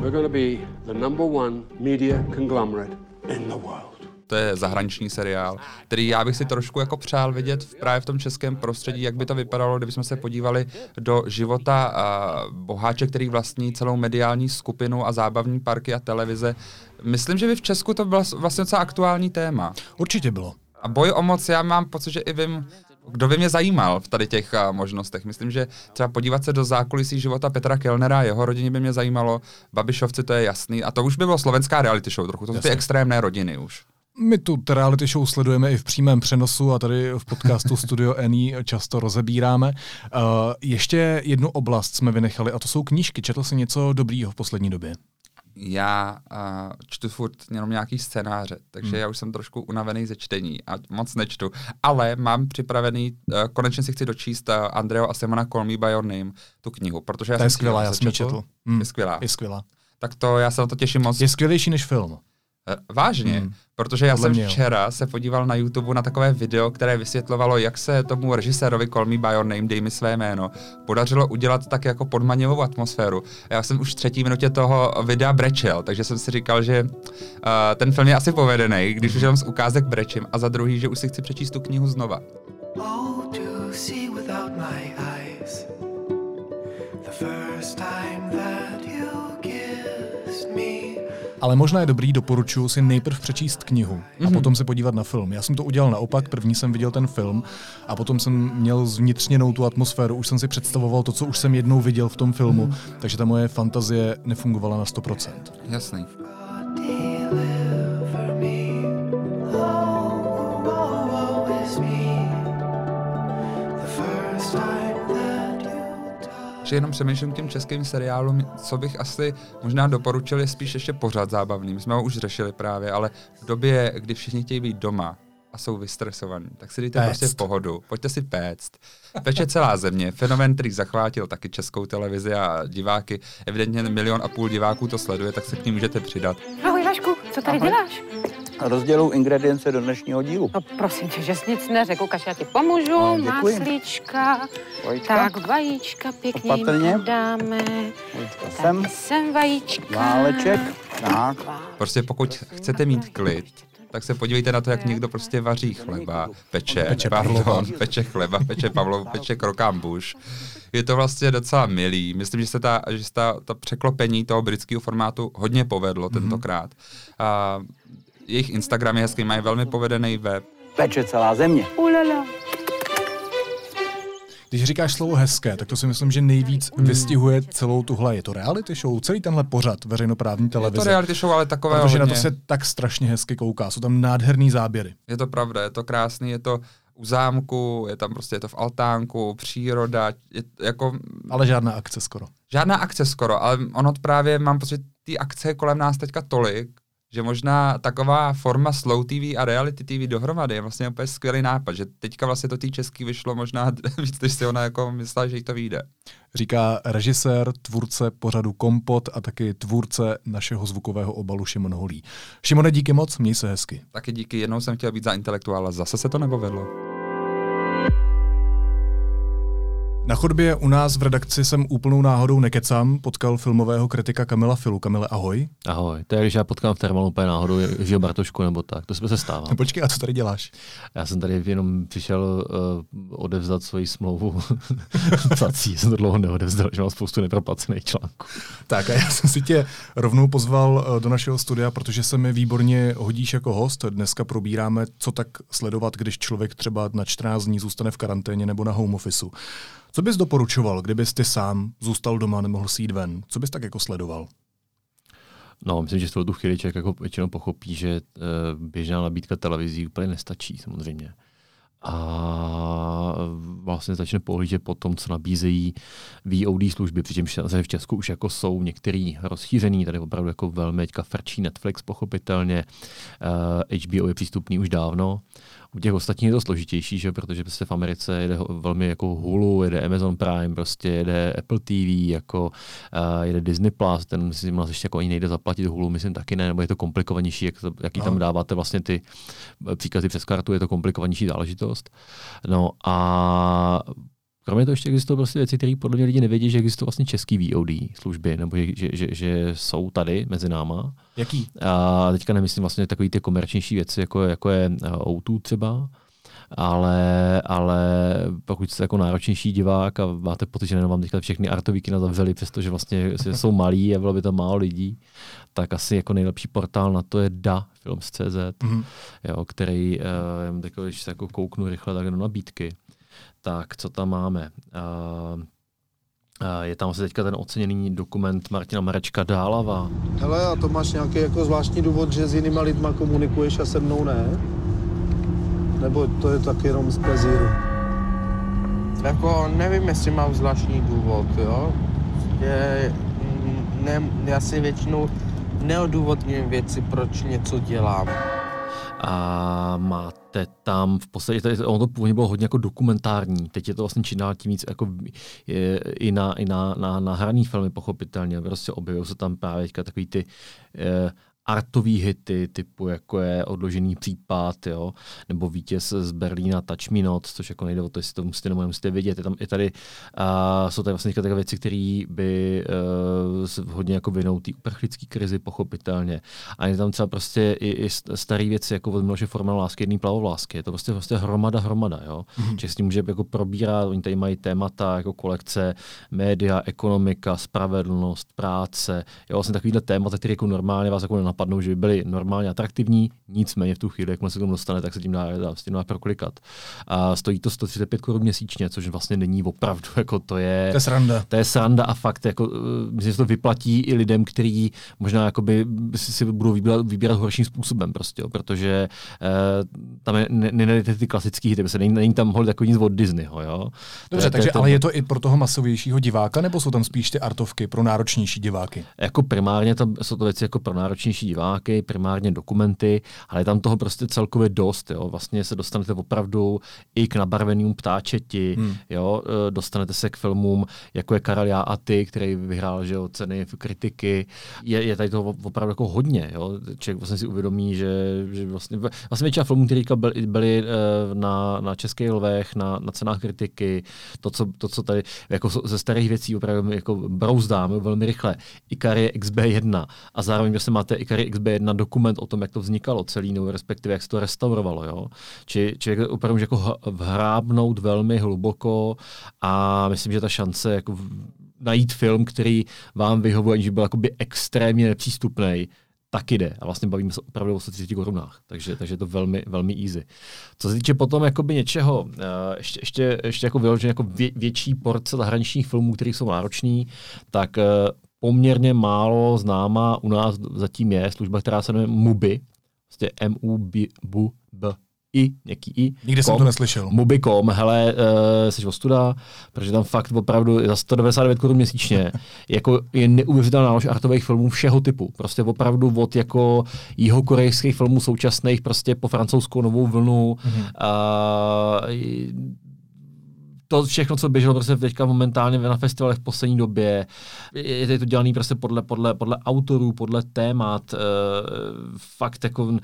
We're gonna be the number one media conglomerate in the world to je zahraniční seriál, který já bych si trošku jako přál vidět v, právě v tom českém prostředí, jak by to vypadalo, kdybychom se podívali do života uh, boháče, který vlastní celou mediální skupinu a zábavní parky a televize. Myslím, že by v Česku to bylo vlastně docela aktuální téma. Určitě bylo. A boj o moc, já mám pocit, že i vím, kdo by mě zajímal v tady těch uh, možnostech. Myslím, že třeba podívat se do zákulisí života Petra Kellnera, jeho rodině by mě zajímalo, Babišovci to je jasný, a to už by bylo slovenská reality show trochu, to jsou ty extrémné rodiny už. My tu reality show sledujeme i v přímém přenosu a tady v podcastu Studio Any často rozebíráme. Uh, ještě jednu oblast jsme vynechali a to jsou knížky. Četl jsi něco dobrýho v poslední době? já uh, čtu furt jenom nějaký scénáře, takže hmm. já už jsem trošku unavený ze čtení a moc nečtu. Ale mám připravený, uh, konečně si chci dočíst uh, Andreo a Simona Call Me By Your Name, tu knihu, protože já to jsem je skvělá, já jsem četl. Hmm. Je skvělá. Je skvělá. Tak to, já se na to těším moc. Je skvělejší než film. Eh, vážně, hmm. protože já Podle jsem včera se podíval na YouTube na takové video, které vysvětlovalo, jak se tomu režisérovi Call Me By Your Name, dej mi své jméno, podařilo udělat tak jako podmanivou atmosféru. Já jsem už v třetí minutě toho videa brečel, takže jsem si říkal, že uh, ten film je asi povedený, když už jenom z ukázek brečím, a za druhý, že už si chci přečíst tu knihu znova. Oh, to see without my eyes. Ale možná je dobrý, doporučuji si nejprv přečíst knihu mm-hmm. a mhm. potom se podívat na film. Já jsem to udělal naopak, první jsem viděl ten film a potom jsem měl zvnitřněnou tu atmosféru, už jsem si představoval to, co už jsem jednou viděl v tom filmu, mm-hmm. takže ta moje fantazie nefungovala na 100%. Jasný. Že jenom přemýšlím tím českým seriálům, co bych asi možná doporučil, je spíš ještě pořád zábavný. My jsme ho už řešili právě, ale v době, kdy všichni chtějí být doma, a jsou vystresovaní, tak si dejte péct. prostě pohodu, pojďte si péct. Peče celá země, fenomén, který zachvátil taky českou televizi a diváky, evidentně milion a půl diváků to sleduje, tak se k ní můžete přidat. Ahoj Vašku, co tady Ahoj. děláš? Rozdělu ingredience do dnešního dílu. No prosím tě, že jsi nic neřekl, Ukaž, já ti pomůžu, no, maslíčka, vajíčka. tak vajíčka pěkně Opatrně. dáme, vajíčka sem. sem vajíčka. Váleček, tak. Prostě pokud chcete mít klid, tak se podívejte na to, jak někdo prostě vaří chleba, peče, peče, pardon, peče chleba, peče Pavlov, peče krokambuš. Je to vlastně docela milý. Myslím, že se ta, že se ta, ta překlopení toho britského formátu hodně povedlo mm-hmm. tentokrát. A jejich Instagram je hezký, mají velmi povedený web. Peče celá země. Ulala. Když říkáš slovo hezké, tak to si myslím, že nejvíc hmm. vystihuje celou tuhle. Je to reality show, celý tenhle pořad veřejnoprávní televize. Je to reality show, ale takové Protože hodně. na to se tak strašně hezky kouká. Jsou tam nádherný záběry. Je to pravda, je to krásný, je to u zámku, je tam prostě je to v altánku, příroda, je jako... Ale žádná akce skoro. Žádná akce skoro, ale ono právě mám pocit, ty akce kolem nás teďka tolik, že možná taková forma slow TV a reality TV dohromady je vlastně úplně skvělý nápad, že teďka vlastně to tý český vyšlo možná víc, než si ona jako myslela, že jí to vyjde. Říká režisér, tvůrce pořadu Kompot a taky tvůrce našeho zvukového obalu Šimon Holý. Šimone, díky moc, měj se hezky. Taky díky, jednou jsem chtěl být za intelektuála, zase se to nepovedlo. Na chodbě u nás v redakci jsem úplnou náhodou nekecám, potkal filmového kritika Kamila Filu. Kamile, ahoj. Ahoj, to je, když já potkám v termalu úplně náhodou že Bartošku nebo tak, to se stává. No, počkej, a co tady děláš? Já jsem tady jenom přišel uh, odevzdat svoji smlouvu prací, jsem to dlouho neodevzdal, že mám spoustu neproplacených článků. Tak a já jsem si tě rovnou pozval uh, do našeho studia, protože se mi výborně hodíš jako host. Dneska probíráme, co tak sledovat, když člověk třeba na 14 dní zůstane v karanténě nebo na home officeu. Co bys doporučoval, kdybys ty sám zůstal doma, nemohl si jít ven? Co bys tak jako sledoval? No, myslím, že v tu chvíli člověk jako většinou pochopí, že uh, běžná nabídka televizí úplně nestačí samozřejmě. A vlastně začne pohlížet po tom, co nabízejí VOD služby, přičemž v Česku už jako jsou některý rozšířený, tady opravdu jako velmi teďka frčí Netflix pochopitelně, uh, eh, HBO je přístupný už dávno, u těch ostatních je to složitější, že? protože prostě v Americe jede velmi jako Hulu, jede Amazon Prime, prostě jede Apple TV, jako uh, jede Disney Plus, ten si má ještě jako ani nejde zaplatit Hulu, myslím taky ne, nebo je to komplikovanější, jak to, jaký tam dáváte vlastně ty eh, příkazy přes kartu, je to komplikovanější záležitost. No a Kromě toho ještě existují prostě věci, které podle mě lidi nevědí, že existují vlastně český VOD služby, nebo že, že, že, že jsou tady mezi náma. Jaký? A teďka nemyslím vlastně takový ty komerčnější věci, jako, jako je eh, O2 třeba, ale, ale pokud jste jako náročnější divák a máte pocit, že vám teďka všechny artový kina zavřeli, přestože vlastně jsou malí a bylo by tam málo lidí, tak asi jako nejlepší portál na to je DA, Films.cz, mm-hmm. jo, který, uh, když se jako kouknu rychle tak do nabídky, tak co tam máme? Uh, je tam asi teďka ten oceněný dokument Martina Marečka Dálava. Hele, a to máš nějaký jako zvláštní důvod, že s jinýma lidma komunikuješ a se mnou ne? Nebo to je tak jenom z plezíru? Jako nevím, jestli mám zvláštní důvod, jo. Je, ne, já si většinou neodůvodňuji věci, proč něco dělám. A máte tam v podstatě, ono to původně bylo hodně jako dokumentární, teď je to vlastně čím dál tím víc jako je, i na, i na, na, na hraný filmy pochopitelně, prostě objevují se tam právě takový ty eh, artový hity, typu jako je odložený případ, jo, nebo vítěz z Berlína Touch Me Not, což jako nejde o to, jestli to musíte nebo nemusíte vidět. Je tam i tady, uh, jsou tady vlastně takové věci, které by uh, hodně jako vinou té uprchlické krizi, pochopitelně. A je tam třeba prostě i, i staré věci, jako od Miloše Forma lásky, jedný plavovlásky. Je to prostě, prostě hromada, hromada, jo. Mm-hmm. Že s tím může jako probírat, oni tady mají témata jako kolekce, média, ekonomika, spravedlnost, práce, jo, vlastně takovýhle témata, které jako normálně vás jako napadnou, že by byly normálně atraktivní, nicméně v tu chvíli, jak se k tomu dostane, tak se tím dá, dá, s tím dá proklikat. A stojí to 135 korun měsíčně, což vlastně není opravdu, jako to je... To je sranda. To je sranda a fakt, jako, eh, myslím, že to vyplatí i lidem, kteří možná jakoby si, si budou vybírat, vybírat horším způsobem prostě, jo, protože uh, tam je, ne, ty klasický hity, není, není tam hol jako nic od Disneyho, jo. Dobře, to, takže to, ale je to i pro toho masovějšího diváka, nebo jsou tam spíš ty artovky pro náročnější diváky? Jako primárně tam jsou to věci jako pro náročnější diváky, primárně dokumenty, ale je tam toho prostě celkově dost. Jo. Vlastně se dostanete opravdu i k nabarveným ptáčeti, hmm. jo. E, dostanete se k filmům, jako je Karel Já a ty, který vyhrál že jo, ceny v kritiky. Je, je tady toho opravdu jako hodně. Jo. Člověk vlastně si uvědomí, že, že vlastně, vlastně většina filmů, které byly, byly e, na, na českých lvech, na, na cenách kritiky, to co, to, co tady jako ze starých věcí opravdu jako brouzdám velmi rychle. Ikari XB1 a zároveň vlastně máte Ikari XB1 dokument o tom, jak to vznikalo celý, nebo respektive jak se to restaurovalo. Jo? Či člověk opravdu jako vhrábnout velmi hluboko a myslím, že ta šance jako najít film, který vám vyhovuje, by byl jakoby extrémně nepřístupný, tak jde. A vlastně bavíme se opravdu o 130 korunách. Takže, takže je to velmi, velmi easy. Co se týče potom jakoby něčeho, uh, ještě, ještě, ještě jako vyloženě jako vě, větší porce zahraničních filmů, které jsou náročný, tak uh, poměrně málo známá u nás zatím je služba, která se jmenuje MUBI, prostě m u b b i, nějaký i. Nikdy jsem to neslyšel. Mubi.com, hele, uh, jsi ostuda, protože tam fakt opravdu za 199 korun měsíčně jako je neuvěřitelná nálož artových filmů všeho typu. Prostě opravdu od jako jihokorejských filmů současných prostě po francouzskou novou vlnu, mm-hmm. uh, to všechno, co běželo prostě teďka momentálně na festivalech v poslední době, je to dělané prostě podle, podle, podle autorů, podle témat, uh, fakt jako,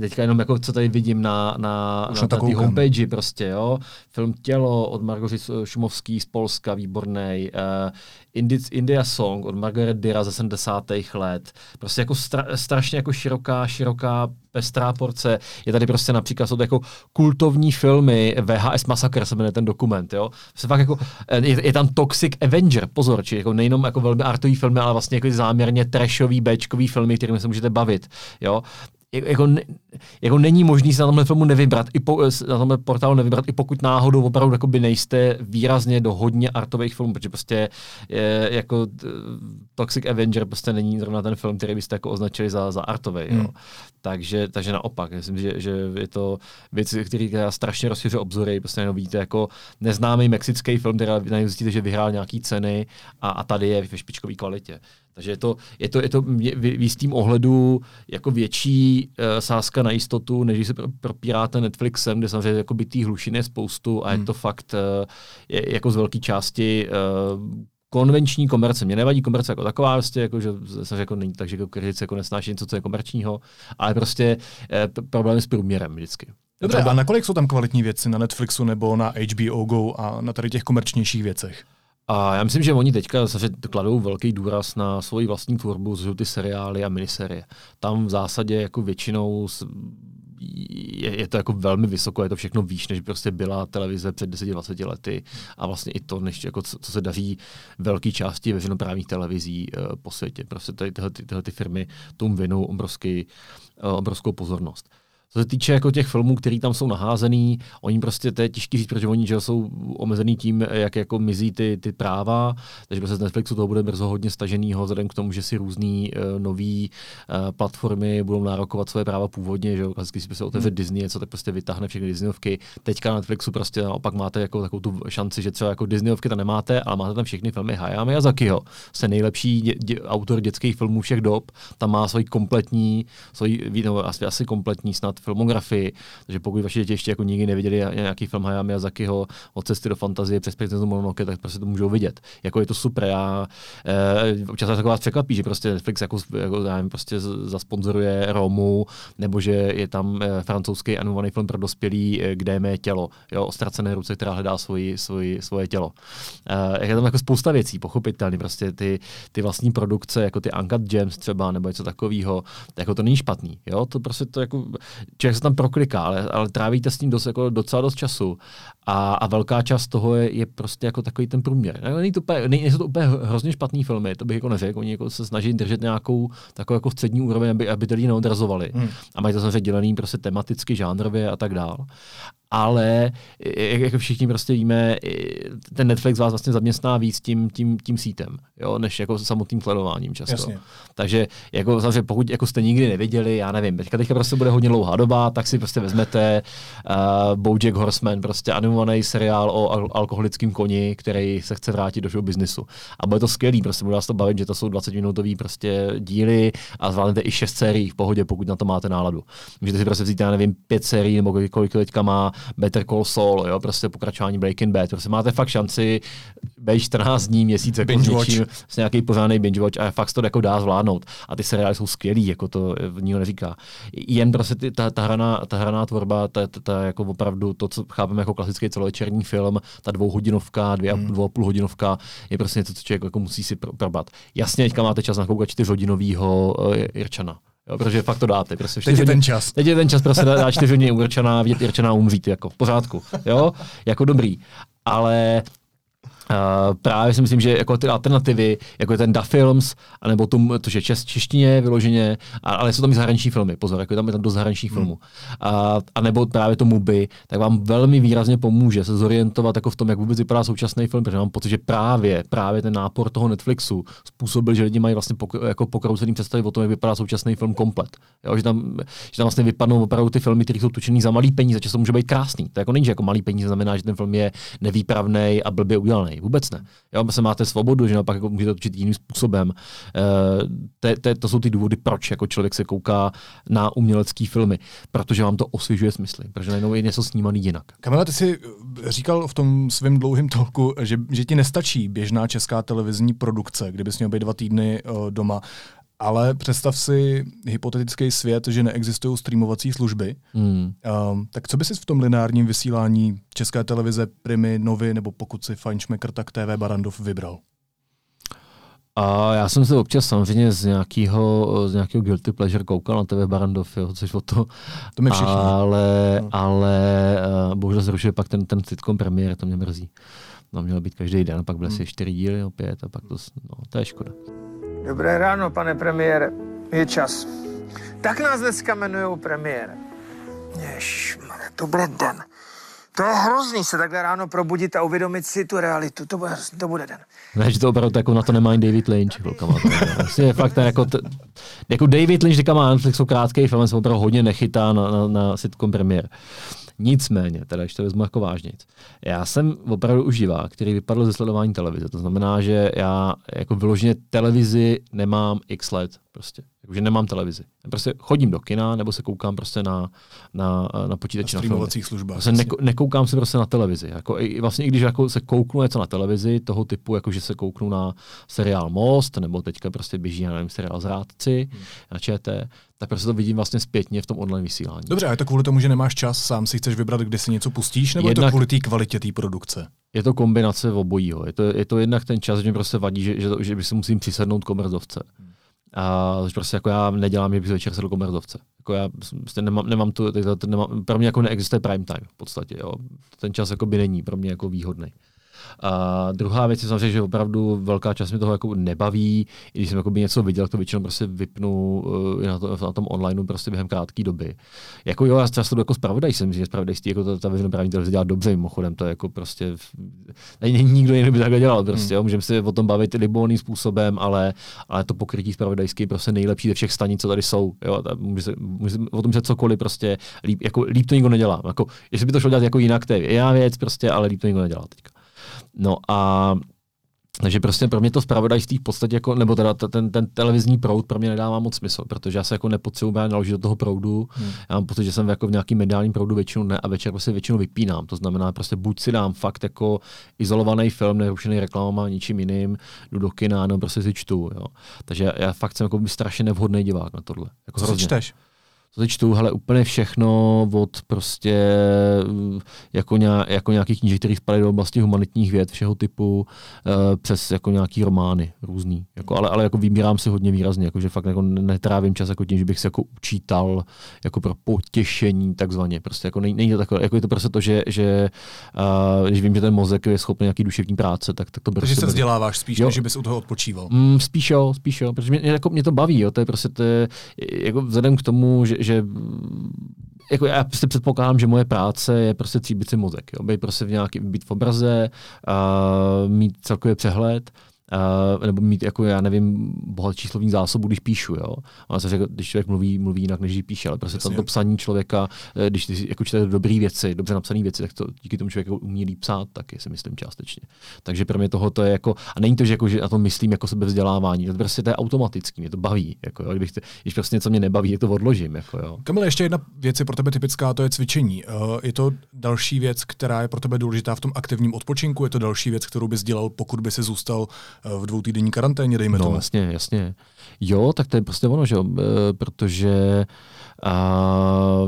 teďka jenom jako, co tady vidím na, na, na, na té homepage prostě, jo, film Tělo od Margoři Šumovský z Polska, výborný, uh, India Song od Margaret Dira ze 70. let. Prostě jako stra, strašně jako široká, široká pestrá porce. Je tady prostě například jsou to jako kultovní filmy, VHS Massacre se jmenuje ten dokument, jo. Se fakt jako, je, je, tam Toxic Avenger, pozor, či jako nejenom jako velmi artový filmy, ale vlastně jako záměrně trashový, Bčkový filmy, kterými se můžete bavit, jo jako, jako není možný se na tomhle filmu nevybrat, i po, na tomhle portálu nevybrat, i pokud náhodou opravdu jakoby nejste výrazně do hodně artových filmů, protože prostě je, jako Toxic Avenger prostě není zrovna ten film, který byste jako označili za, za artový. Hmm. Takže, takže naopak, myslím, že, že je to věc, který strašně rozšiřuje obzory, prostě jenom vidíte jako neznámý mexický film, který najednou zjistíte, že vyhrál nějaký ceny a, a tady je ve špičkové kvalitě. Takže je to, je to, je to v jistým ohledu jako větší uh, sázka na jistotu, než když se propíráte Netflixem, kde samozřejmě jako by hlušin je spoustu a hmm. je to fakt uh, je, jako z velké části uh, konvenční komerce. Mě nevadí komerce jako taková, prostě, jako, že zase jako není tak, že kritici jako nesnáší něco, co je komerčního, ale prostě eh, problémy s průměrem vždycky. Dobře, a nakolik jsou tam kvalitní věci na Netflixu nebo na HBO Go a na tady těch komerčnějších věcech? A já myslím, že oni teďka zase kladou velký důraz na svoji vlastní tvorbu, z ty seriály a miniserie. Tam v zásadě jako většinou je, je to jako velmi vysoko, je to všechno výš, než prostě byla televize před 10-20 lety a vlastně i to, než jako co, co se daří velké části veřejnoprávních televizí uh, po světě. Prostě tady tyhle, tyhle ty firmy tomu věnou obrovský, uh, obrovskou pozornost. Co se týče jako těch filmů, které tam jsou naházený, oni prostě, to je těžký říct, protože oni že jsou omezený tím, jak jako mizí ty, ty práva, takže prostě z Netflixu toho bude brzo hodně staženýho, vzhledem k tomu, že si různý uh, nový uh, platformy budou nárokovat své práva původně, že klasicky si prostě otevře hmm. Disney, co tak prostě vytáhne všechny Disneyovky. Teďka na Netflixu prostě naopak máte jako takovou tu šanci, že třeba jako Disneyovky tam nemáte, ale máte tam všechny filmy Hayao Miyazakiho, se nejlepší dě, dě, autor dětských filmů všech dob, tam má svoji kompletní, svoji, no, asi, asi kompletní snad filmografii, takže pokud vaše děti ještě jako nikdy neviděli nějaký film Hayao Miyazakiho od cesty do fantazie přes Princeznu Mononoke, tak prostě to můžou vidět. Jako je to super. Já eh, občas tak vás překvapí, že prostě Netflix jako, jako nevím, prostě zasponzoruje Romu, nebo že je tam eh, francouzský animovaný film pro dospělí, eh, kde je mé tělo, jo, ostracené ruce, která hledá svoji, svoji, svoje tělo. Eh, je tam jako spousta věcí, pochopitelně, prostě ty, ty vlastní produkce, jako ty Uncut Gems třeba, nebo něco takového, jako to není špatný, jo, to prostě to jako, člověk se tam prokliká, ale, ale trávíte s tím dost, jako docela dost času a, a velká část toho je, je prostě jako takový ten průměr. Není to úplně, nejsou to úplně hrozně špatný filmy, to bych jako neřekl, oni jako se snaží držet nějakou takovou jako střední úroveň, aby, aby lidi neodrazovali. Hmm. A mají to samozřejmě dělený prostě tematicky, žánrově a tak dál ale jak, jak všichni prostě víme, ten Netflix vás vlastně zaměstná víc tím, tím, tím sítem, jo, než jako samotným sledováním často. Jasně. Takže jako, samozřejmě, pokud jako jste nikdy neviděli, já nevím, teďka, teďka prostě bude hodně dlouhá doba, tak si prostě vezmete uh, Bojack Horseman, prostě animovaný seriál o al- alkoholickém koni, který se chce vrátit do show businessu. A bude to skvělý, prostě bude vás to bavit, že to jsou 20 minutový prostě díly a zvládnete i 6 sérií v pohodě, pokud na to máte náladu. Můžete si prostě vzít, já nevím, 5 sérií nebo kolik teďka má Better Call Saul, jo, prostě pokračování Breaking Bad. Prostě máte fakt šanci být 14 dní, měsíc jako binge s, něčím, s nějaký pořádný binge watch a fakt to jako dá zvládnout. A ty seriály jsou skvělý, jako to nikdo neříká. Jen prostě ty, ta, ta, hraná, ta hraná tvorba, ta, ta, ta, jako opravdu to, co chápeme jako klasický celovečerní film, ta dvouhodinovka, dvě, hmm. dvou a půl hodinovka, je prostě něco, co člověk jako musí si probat. Jasně, teďka máte čas nakoukat čtyřhodinovýho uh, Irčana. Jo, protože fakt to dáte. Prostě teď je ten čas. Teď je ten čas, prostě dá čtyři hodiny u Irčana, vidět Irčana umřít, jako v pořádku. Jo, jako dobrý. Ale Uh, právě si myslím, že jako ty alternativy, jako je ten Da Films, anebo to, to je čes, češtině vyloženě, a, ale jsou tam i zahraniční filmy, pozor, jako je tam, je tam do zahraničních hmm. filmů. A, a nebo právě to Mubi, tak vám velmi výrazně pomůže se zorientovat jako v tom, jak vůbec vypadá současný film, protože mám pocit, že právě, právě ten nápor toho Netflixu způsobil, že lidi mají vlastně pok, jako pokroucený představy o tom, jak vypadá současný film komplet. Jo, že, tam, že tam vlastně vypadnou opravdu ty filmy, které jsou točený za malý peníze, často může být krásný. To jako není, že jako malý peníze znamená, že ten film je nevýpravný a blbě udělaný. Vůbec ne. Jo, se máte svobodu, že naopak jako můžete točit jiným způsobem. E, te, to jsou ty důvody, proč jako člověk se kouká na umělecké filmy. Protože vám to osvěžuje smysly, protože najednou je něco snímaný jinak. Kamila, ty jsi říkal v tom svém dlouhém tolku, že, že ti nestačí běžná česká televizní produkce, kdybys měl být dva týdny uh, doma. Ale představ si hypotetický svět, že neexistují streamovací služby. Hmm. Um, tak co by si v tom lineárním vysílání České televize, Primy, Novy nebo pokud si Feinschmecker, tak TV Barandov vybral? A já jsem se občas samozřejmě z nějakého, z nějakého guilty pleasure koukal na TV Barandov, jo, což o to. To mi všichni. Ale, no. ale uh, bohužel zrušil pak ten, ten sitcom premiér, to mě mrzí. No, mělo být každý den, pak byly hmm. si čtyři díly opět a pak to, no, to je škoda. Dobré ráno, pane premiére. Je čas. Tak nás dneska jmenujou premiér. Ježišmarja, to bude den. To je hrozný se takhle ráno probudit a uvědomit si tu realitu. To bude, to bude den. Ne, že to opravdu jako na to nemá David Lynch. Chvilkama, vlastně je fakt jako, t, jako David Lynch teďka má Netflixu krátký film, se opravdu hodně nechytá na, na, na sitcom premiér. Nicméně, teda když to vezmu jako vážně, já jsem opravdu už divák, který vypadl ze sledování televize. To znamená, že já jako vyloženě televizi nemám x let prostě. Jakože nemám televizi. Já prostě chodím do kina nebo se koukám prostě na, na, na počítači na, na filmy. službách. Prostě ne, nekoukám se prostě na televizi. Jako, i, vlastně i když jako se kouknu něco na televizi, toho typu, jako že se kouknu na seriál Most, nebo teďka prostě běží, já nevím, seriál Zrádci hmm. na ČT, tak prostě to vidím vlastně zpětně v tom online vysílání. Dobře, a je to kvůli tomu, že nemáš čas, sám si chceš vybrat, kdy si něco pustíš, nebo jednak, je to kvůli té kvalitě té produkce? Je to kombinace obojího. Je to, je to jednak ten čas, že mi prostě vadí, že, že, že by si musím přisednout komerzovce. Hmm. A prostě jako já nedělám, že bych večer sedl komerzovce. Jako já prostě nemám, nemám tu, nemám, pro mě jako neexistuje prime time v podstatě. Jo. Ten čas jako by není pro mě jako výhodný. A druhá věc je samozřejmě, že opravdu velká část mi toho jako nebaví, i když jsem jako by něco viděl, to většinou prostě vypnu uh, na, to, na tom online prostě během krátké doby. Jako jo, já často jako zpravodaj jsem, že zpravodajství jako ta, ta veřejnoprávní televize dělá dobře, mimochodem, to je jako prostě, není nikdo jiný by takhle dělal, prostě, hmm. jo, můžeme se o tom bavit libovolným způsobem, ale, ale to pokrytí zpravodajské je prostě nejlepší ze všech stanic, co tady jsou. Jo, může se, může se, o tom se cokoliv prostě, líp, jako, líp to nikdo nedělá. Jako, jestli by to šlo dělat jako jinak, to je jiná věc, prostě, ale líp to nikdo nedělá teďka. No a takže prostě pro mě to zpravodajství v podstatě jako, nebo teda ten, ten televizní proud pro mě nedává moc smysl, protože já se jako nepotřebuji naložit do toho proudu. Hmm. Já mám pocit, že jsem jako v nějakým mediálním proudu většinu ne a večer prostě většinou vypínám. To znamená prostě buď si dám fakt jako izolovaný film, nerušený reklamama, ničím jiným, jdu do kina, nebo prostě si čtu. Jo. Takže já fakt jsem jako strašně nevhodný divák na tohle. Jako Co si čteš? To teď čtu, hele, úplně všechno od prostě jako, nějak, jako nějaký knížek, který spadají do oblasti humanitních věd všeho typu, uh, přes jako nějaký romány různý. Jako, ale, ale jako vybírám si hodně výrazně, jako, že fakt jako netrávím čas jako tím, že bych se jako učítal jako pro potěšení takzvaně. Prostě jako není, není to takové, jako je to prostě to, že, že uh, když vím, že ten mozek je schopný nějaký duševní práce, tak, tak to Takže se vzděláváš spíš, jo. než bys u toho odpočíval. Mm, spíš jo, spíš jo, protože mě, jako, mě to baví, jo, to je prostě to je, jako vzhledem k tomu, že, že jako já prostě předpokládám, že moje práce je prostě tříbit si mozek, jo? být prostě v nějaký, být v obraze, a mít celkově přehled, nebo mít, jako já nevím, bohatší slovní zásobu, když píšu, jo. A se řekl, když člověk mluví, mluví jinak, než když píše, ale prostě to, to psaní člověka, eh, když ty jako čtete dobré věci, dobře napsané věci, tak to díky tomu člověk jako umí líp psát, taky si myslím částečně. Takže pro mě toho to je jako, a není to, že, jako, že na to myslím jako sebevzdělávání, to prostě to je automatický, mě to baví, jako, jo. Kdybych, když prostě něco mě nebaví, tak to odložím. Jako, jo. Kamil, ještě jedna věc je pro tebe typická, to je cvičení. Uh, je to další věc, která je pro tebe důležitá v tom aktivním odpočinku, je to další věc, kterou bys dělal, pokud by si zůstal v dvou týdenní karanténě, dejme no, tomu. jasně, jasně. Jo, tak to je prostě ono, že jo, e, protože a,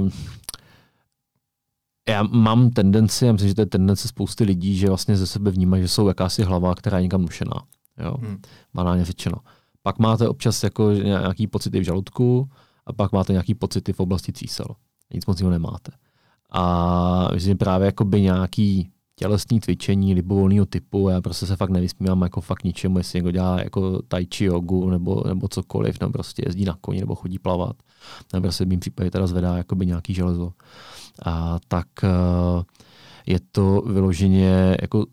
já mám tendenci, já myslím, že to je tendence spousty lidí, že vlastně ze sebe vnímají, že jsou jakási hlava, která je někam nušená. Jo? Hmm. Banálně řečeno. Pak máte občas jako nějaký pocity v žaludku a pak máte nějaký pocity v oblasti císel. Nic moc nemáte. A myslím, právě jakoby nějaký tělesní cvičení libovolného typu, já prostě se fakt nevysmívám jako fakt ničemu, jestli někdo dělá jako tai chi jogu nebo, nebo cokoliv, nebo prostě jezdí na koni nebo chodí plavat, nebo prostě v mým případě teda zvedá jakoby nějaký železo. A tak eh, je to vyloženě jako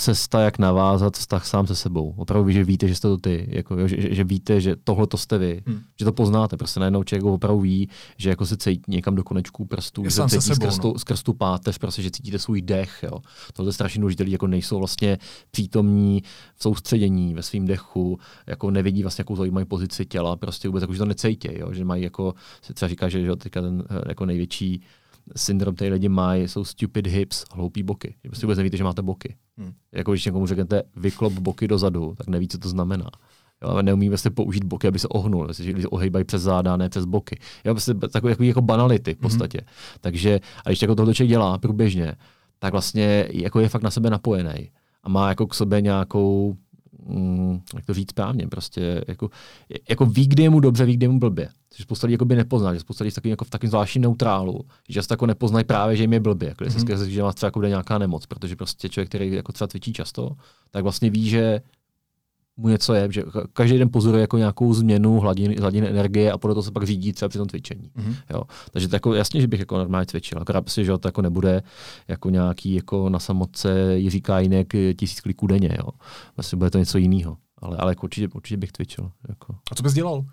cesta, jak navázat vztah sám se sebou. Opravdu že víte, že jste to ty, jako, jo, že, že, víte, že tohle to jste vy, hmm. že to poznáte. Prostě najednou člověk opravdu ví, že jako se cítí někam do konečků prstů, že se cítí sebou, skrz, no. skrz tu páteř, prostě, že cítíte svůj dech. Jo. To je strašně důležité, jako nejsou vlastně přítomní v soustředění ve svém dechu, jako nevidí vlastně, jakou zajímají pozici těla, prostě vůbec jako, že to necítí, jo, že mají jako, se třeba říká, že, že teďka ten eh, jako největší syndrom, který lidi mají, jsou stupid hips, hloupý boky. Že prostě vůbec nevíte, že máte boky. Hmm. Jako když někomu řeknete vyklop boky dozadu, tak neví, co to znamená. Jo, ale neumí vlastně použít boky, aby se ohnul, že když ohejbají přes záda, ne přes boky. Jo, prostě takové jako, jako banality v hmm. podstatě. Hmm. Takže, a když jako tohle člověk dělá průběžně, tak vlastně jako je fakt na sebe napojený a má jako k sobě nějakou, mm, jak to říct správně, prostě jako, jako ví, kdy je mu dobře, ví, kdy je mu blbě. Což spousta lidí by nepozná, že spousta lidí jako v takovém zvláštním neutrálu, že často jako nepoznají právě, že jim je blbě, jako mm-hmm. se že má třeba jako nějaká nemoc, protože prostě člověk, který jako třeba cvičí často, tak vlastně ví, že mu něco je, že každý den pozoruje jako nějakou změnu hladiny, hladiny energie a podle toho se pak řídí třeba při tom cvičení. Mm-hmm. Jo. Takže to jako, jasně, že bych jako normálně cvičil, akorát si, že to jako nebude jako nějaký jako na samotce Jiří Kájinek tisíc kliků denně. Jo. Vlastně bude to něco jiného. Ale, ale jako určitě, určitě bych cvičil. Jako. A co bys dělal?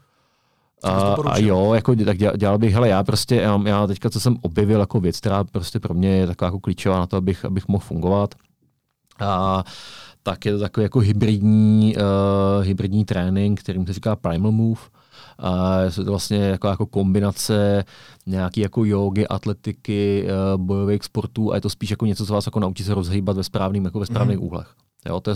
A, a jo, jako, tak dělal, dělal bych, hele, já prostě, já, já teďka, co jsem objevil jako věc, která prostě pro mě je taková jako klíčová na to, abych, abych mohl fungovat. A tak je to takový jako hybridní, uh, hybridní trénink, kterým se říká Primal Move. A je to vlastně jako, jako kombinace nějaký jako jogy, atletiky, uh, bojových sportů a je to spíš jako něco, co vás jako naučí se rozhýbat ve správným, jako ve správných mm. úhlech. Jo, to je,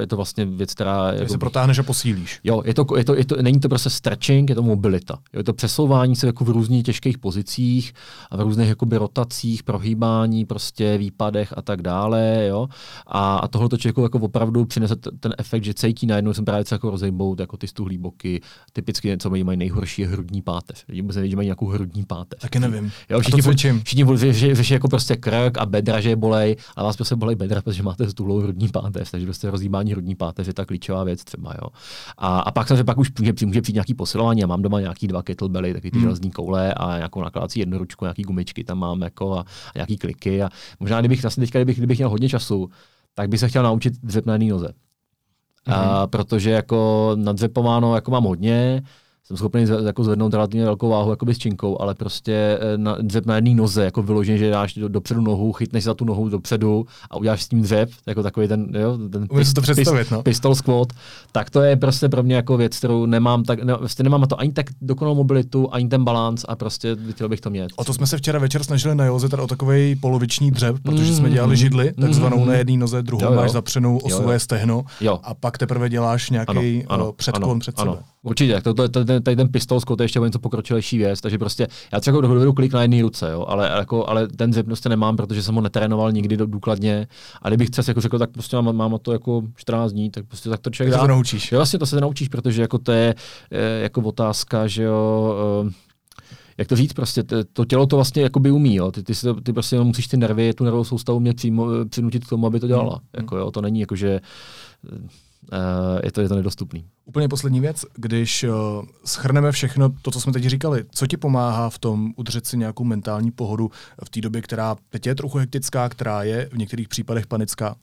je to vlastně věc, která... Jako, se protáhneš a posílíš. Jo, je to, je to, je to, není to prostě stretching, je to mobilita. Jo, je to přesouvání se jako v různých těžkých pozicích a v různých jakoby, rotacích, prohýbání, prostě výpadech a tak dále. Jo. A, a tohle to člověku jako opravdu přinese ten efekt, že cítí najednou jsem právě jako rozejmout jako ty stuhlý boky. Typicky, co mají, mají nejhorší je hrudní páteř. Lidi se že mají nějakou hrudní páteř. Taky nevím. Jo, všichni, a to všichni, všichni řeší jako prostě krk a bedra, že bolej, a vás prostě bolej bedra, protože máte stuhlou hrudní páteř takže prostě rozjímání hrudní páteř je ta klíčová věc třeba. Jo. A, a pak samozřejmě pak už může, může přijít nějaký posilování. Já mám doma nějaký dva kettlebelly, taky ty hmm. železní koule a nějakou nakládací jednoručku, nějaký gumičky tam mám jako a, a nějaký kliky. A možná kdybych vlastně teďka, kdybych, kdybych měl hodně času, tak bych se chtěl naučit dřep na noze. Mm-hmm. A, protože jako nadřepováno jako mám hodně, jsem schopný jako zvednout relativně velkou váhu jako s činkou, ale prostě eh, na, dřep na jedné noze, jako vyloženě, že dáš do, dopředu nohu, chytneš za tu nohu dopředu a uděláš s tím dřep, jako takový ten, jo, ten pist, to představit, pist, no. pistol squat, tak to je prostě pro mě jako věc, kterou nemám, tak, ne, prostě nemám to ani tak dokonalou mobilitu, ani ten balans a prostě chtěl bych to mít. O to jsme se včera večer snažili na Joze, teda o takový poloviční dřep, protože jsme dělali židli, takzvanou mm, na jedné noze, druhou jo, jo. máš zapřenou osové stehno jo. a pak teprve děláš nějaký eh, předklon před sebe. Ano. Určitě, to, to, to, tady ten pistol to je ještě o něco pokročilejší věc, takže prostě já třeba dovedu klik na jedné ruce, jo, ale, jako, ale ten zip prostě nemám, protože jsem ho netrénoval nikdy do, důkladně. A kdybych třeba jako řekl, tak prostě mám, mám to jako 14 dní, tak prostě tak to člověk dá. to naučíš. Jo, vlastně to se naučíš, protože jako to je jako otázka, že jo, uh, jak to říct, prostě to tělo to vlastně jako by umí, jo. Ty, ty, ty prostě musíš ty nervy, tu nervovou soustavu mě přímo, přinutit k tomu, aby to dělala. Hmm. Jako, jo, to není jako, že je to, je to nedostupný. Úplně poslední věc, když uh, schrneme všechno to, co jsme teď říkali, co ti pomáhá v tom udržet si nějakou mentální pohodu v té době, která teď je trochu hektická, která je v některých případech panická?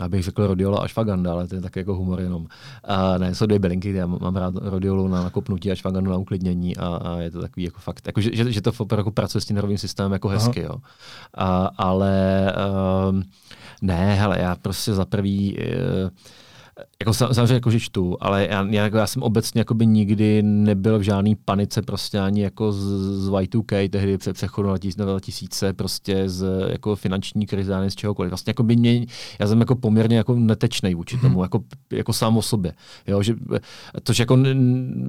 Já bych řekl Rodiola a Švaganda, ale to je tak jako humor jenom. A ne, jsou dvě bylinky, já mám rád Rodiolu na nakopnutí a Švagandu na uklidnění a, a je to takový jako fakt, jako, že, že, že to jako pracuje s tím nervovým systémem jako hezky, Aha. jo. A, ale um, ne, hele, já prostě za prvý uh, jako samozřejmě jako, že čtu, ale já, já, jako, já jsem obecně jako by nikdy nebyl v žádný panice prostě ani jako z, z Y2K, tehdy před přechodu na 2000, prostě z jako finanční krize, ani z čehokoliv. Vlastně jako by mě, já jsem jako poměrně jako netečnej vůči tomu, mm-hmm. jako, jako sám o sobě. Jo, že, to, že jako,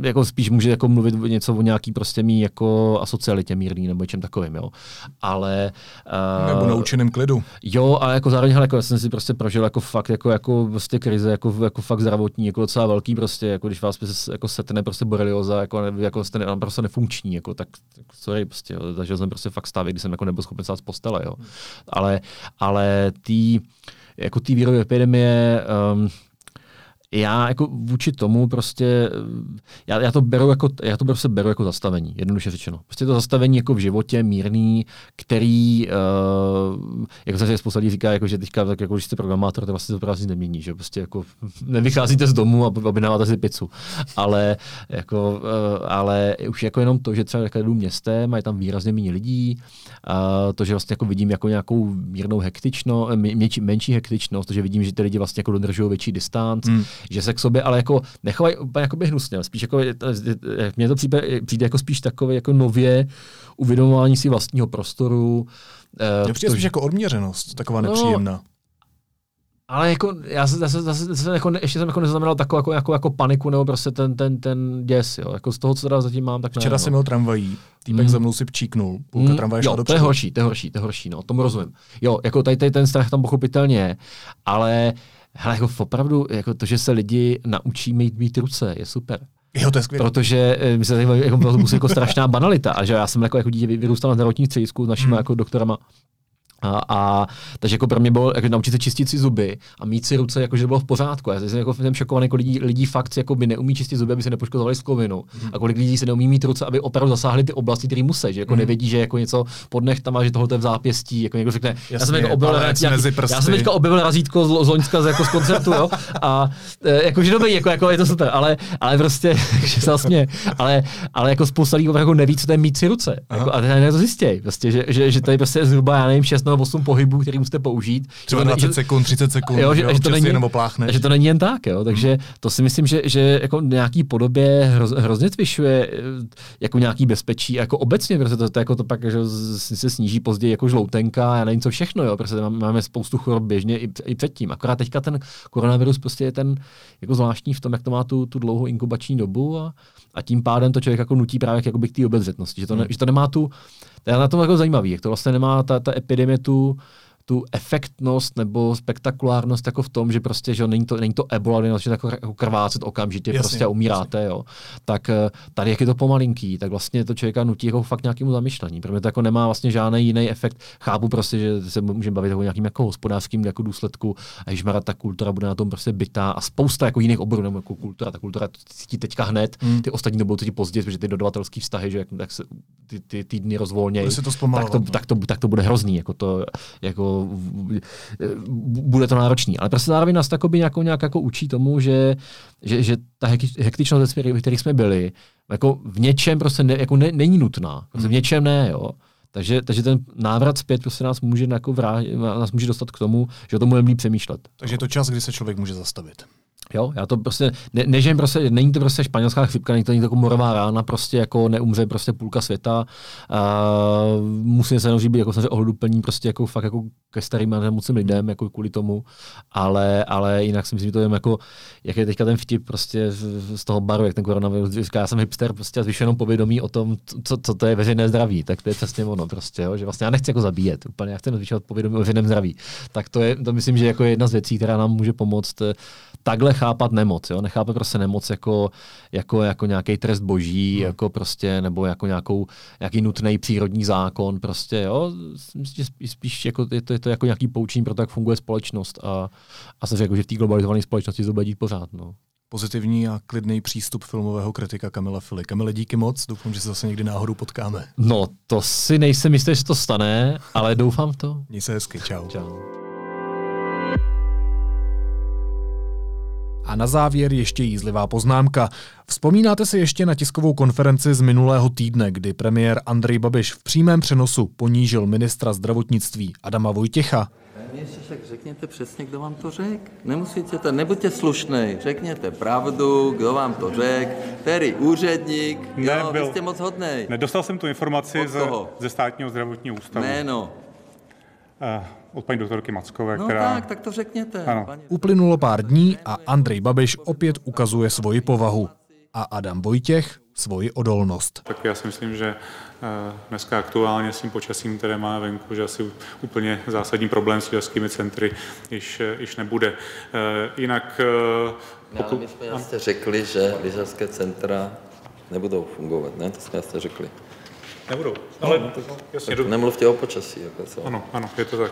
jako spíš může jako mluvit něco o nějaký prostě mý jako asocialitě mírný nebo něčem takovým, jo. Ale... Uh, nebo naučeným klidu. Jo, ale jako zároveň, jako já jsem si prostě prožil jako fakt jako, jako prostě krize, jako jako fakt zdravotní, jako docela velký prostě, jako když vás jako setne prostě borelioza, jako, jako jste ne, prostě nefunkční, jako, tak, tak sorry, prostě, jo, zažil jsem prostě fakt stavy, kdy jsem jako nebyl schopen stát z postele, jo. Ale, ale tý, jako tý výrobě epidemie, um, já jako vůči tomu prostě, já, já to beru jako, já to prostě beru jako zastavení, jednoduše řečeno. Prostě to zastavení jako v životě mírný, který, uh, jako se spousta lidí říká, jako, že teďka, tak jako, když jste programátor, to vlastně to prostě nemění, že prostě jako nevycházíte z domu a objednáváte si pizzu. Ale, jako, uh, ale už jako jenom to, že třeba jdu městem, mají tam výrazně méně lidí, to, že vlastně jako vidím jako nějakou mírnou hektičnost, menší, menší hektičnost, to, že vidím, že ty lidi vlastně jako dodržují větší distanc, hmm že se k sobě ale jako nechovají úplně jako by hnusně, spíš jako, mně to přijde, přijde jako spíš takové jako nově uvědomování si vlastního prostoru. Eh, Mně přijde to, spíš jako odměřenost, taková no, nepříjemná. Ale jako, já se zase, zase, zase jako, ještě jsem jako neznamenal takovou jako, jako, jako, paniku nebo prostě ten, ten, ten děs, jo. Jako z toho, co teda zatím mám, tak Včera ne, jsem měl tramvají, týpek mm. za mnou si pčíknul, půlka mm. tramvaje šla to je horší, to je horší, to je horší, no, tomu rozumím. Jo, jako tady, tady ten strach tam pochopitelně je, ale Hele, jako opravdu, jako to, že se lidi naučí mít, mít ruce, je super. Jo, to je skvělé. Protože eh, my se jako, jako, jako strašná banalita. A že já jsem jako, jako dítě vyrůstal na zdravotním středisku s našimi hmm. jako doktorama a, a, takže jako pro mě bylo jako naučit se čistit si zuby a mít si ruce, jako, že bylo v pořádku. Já jsem jako jsem šokovaný, jako lidí, lidí fakt jako by neumí čistit zuby, aby se nepoškodovali sklovinu. Mm. A kolik lidí se neumí mít ruce, aby opravdu zasáhli ty oblasti, které musí, že jako mm. nevědí, že jako něco pod tam má, že tohle je v zápěstí, jako někdo řekne, Jasně, já jsem jako objevil, já jsem teďka objevil razítko z, z Loňska z, jako z koncertu, jo, a e, jako, že dobrý, jako, jako, je to super, ale, ale prostě, že se vlastně, ale, ale jako spousta lidí jako neví, co to je mít si ruce. Jako, a to zjistějí, prostě, že, že, že, to je prostě zhruba, já nevím, 6 nebo 8 pohybů, který musíte použít. Třeba 20 sekund, 30 sekund, jo, že, jo, že to není, nebo pláchneš. Že to není jen tak, jo. takže to si myslím, že, že jako nějaký podobě hroz, hrozně zvyšuje eh, jako nějaký bezpečí, jako obecně, protože to, to, jako to pak že se sníží později jako žloutenka a nevím co všechno, jo, protože máme spoustu chorob běžně i, i předtím. Akorát teďka ten koronavirus prostě je ten jako zvláštní v tom, jak to má tu, tu dlouhou inkubační dobu a, a tím pádem to člověk jako nutí právě jako k té obezřetnosti, že to, ne, hmm. že to nemá tu, to je na tom jako zajímavý, jak to vlastně nemá ta, ta epidemie tu, tu efektnost nebo spektakulárnost jako v tom, že prostě, že není to, není to ebola, není to jako, krvácet okamžitě jasně, prostě umíráte, jasně. jo. Tak eh, tady, jak je to pomalinký, tak vlastně to člověka nutí jako fakt nějakému zamyšlení. Pro mě to jako nemá vlastně žádný jiný efekt. Chápu prostě, že se můžeme bavit o nějakým jako hospodářským jako důsledku, a že ta kultura bude na tom prostě bytá a spousta jako jiných oborů, nebo jako kultura, ta kultura cítí teďka hned, mm. ty ostatní to budou cítit později, protože ty dodavatelské vztahy, že jak, jak se ty, ty týdny rozvolnějí, tak to, tak, to, tak, to, tak to bude hrozný. Jako to, jako bude to náročný. Ale prostě zároveň nás takoby nějakou, nějak jako učí tomu, že, že, že ta hektičnost, ve kterých jsme byli, jako v něčem prostě ne, jako ne, není nutná. Prostě v něčem ne, jo. Takže, takže ten návrat zpět prostě nás může, jako vrát, nás může dostat k tomu, že o tom budeme líp přemýšlet. Takže je to čas, kdy se člověk může zastavit. Jo, já to prostě, ne, ne že prostě, není to prostě španělská chřipka, není to jako morová rána, prostě jako neumře prostě půlka světa. A musím se jenom být jako samozřejmě ohleduplní prostě jako fakt jako ke starým a nemoцím lidem, jako kvůli tomu, ale, ale jinak si myslím, že to je jako, jak je teďka ten vtip prostě z, toho baru, jak ten koronavirus říká, já jsem hipster prostě a zvyšenou povědomí o tom, co, co, to je veřejné zdraví, tak to je přesně ono prostě, jo, že vlastně já nechci jako zabíjet úplně, já chci zvyšovat povědomí o veřejném zdraví. Tak to je, to myslím, že jako jedna z věcí, která nám může pomoct takhle chápat nemoc. Jo? Nechápe prostě nemoc jako, jako, jako nějaký trest boží, hmm. jako prostě, nebo jako nějakou, nějaký nutný přírodní zákon. Prostě, jo? Myslím, že spíš jako, je, to, je to jako nějaký poučení pro to, jak funguje společnost. A, a jsem řekl, že v té globalizované společnosti to bude dít pořád. No pozitivní a klidný přístup filmového kritika Kamila Fili. Kamile, díky moc, doufám, že se zase někdy náhodou potkáme. No, to si nejsem jistý, že to stane, ale doufám v to. Měj se hezky, čau. Čau. A na závěr ještě jízlivá poznámka. Vzpomínáte si ještě na tiskovou konferenci z minulého týdne, kdy premiér Andrej Babiš v přímém přenosu ponížil ministra zdravotnictví Adama Vojtěcha? tak řekněte přesně, kdo vám to řekl. Nemusíte to, nebuďte slušný, řekněte pravdu, kdo vám to řekl, který úředník, ne, jo, byl, vy jste moc hodnej. Nedostal jsem tu informaci ze, ze státního zdravotního ústavu. Jméno. Uh, od paní doktorky Mackové, no která... tak, tak to řekněte. Ano. Uplynulo pár dní a Andrej Babiš opět ukazuje svoji povahu. A Adam Vojtěch svoji odolnost. Tak já si myslím, že eh, dneska aktuálně s tím počasím, které má venku, že asi úplně zásadní problém s lyžařskými centry již, eh, již nebude. Eh, jinak... Pokud... No, my jsme jasně řekli, že lyžařské centra nebudou fungovat, ne? To jsme jasně řekli. Nebudou, ale no, no, jasně. Tak nemluvte o počasí. Jako co? Ano, ano, je to tak.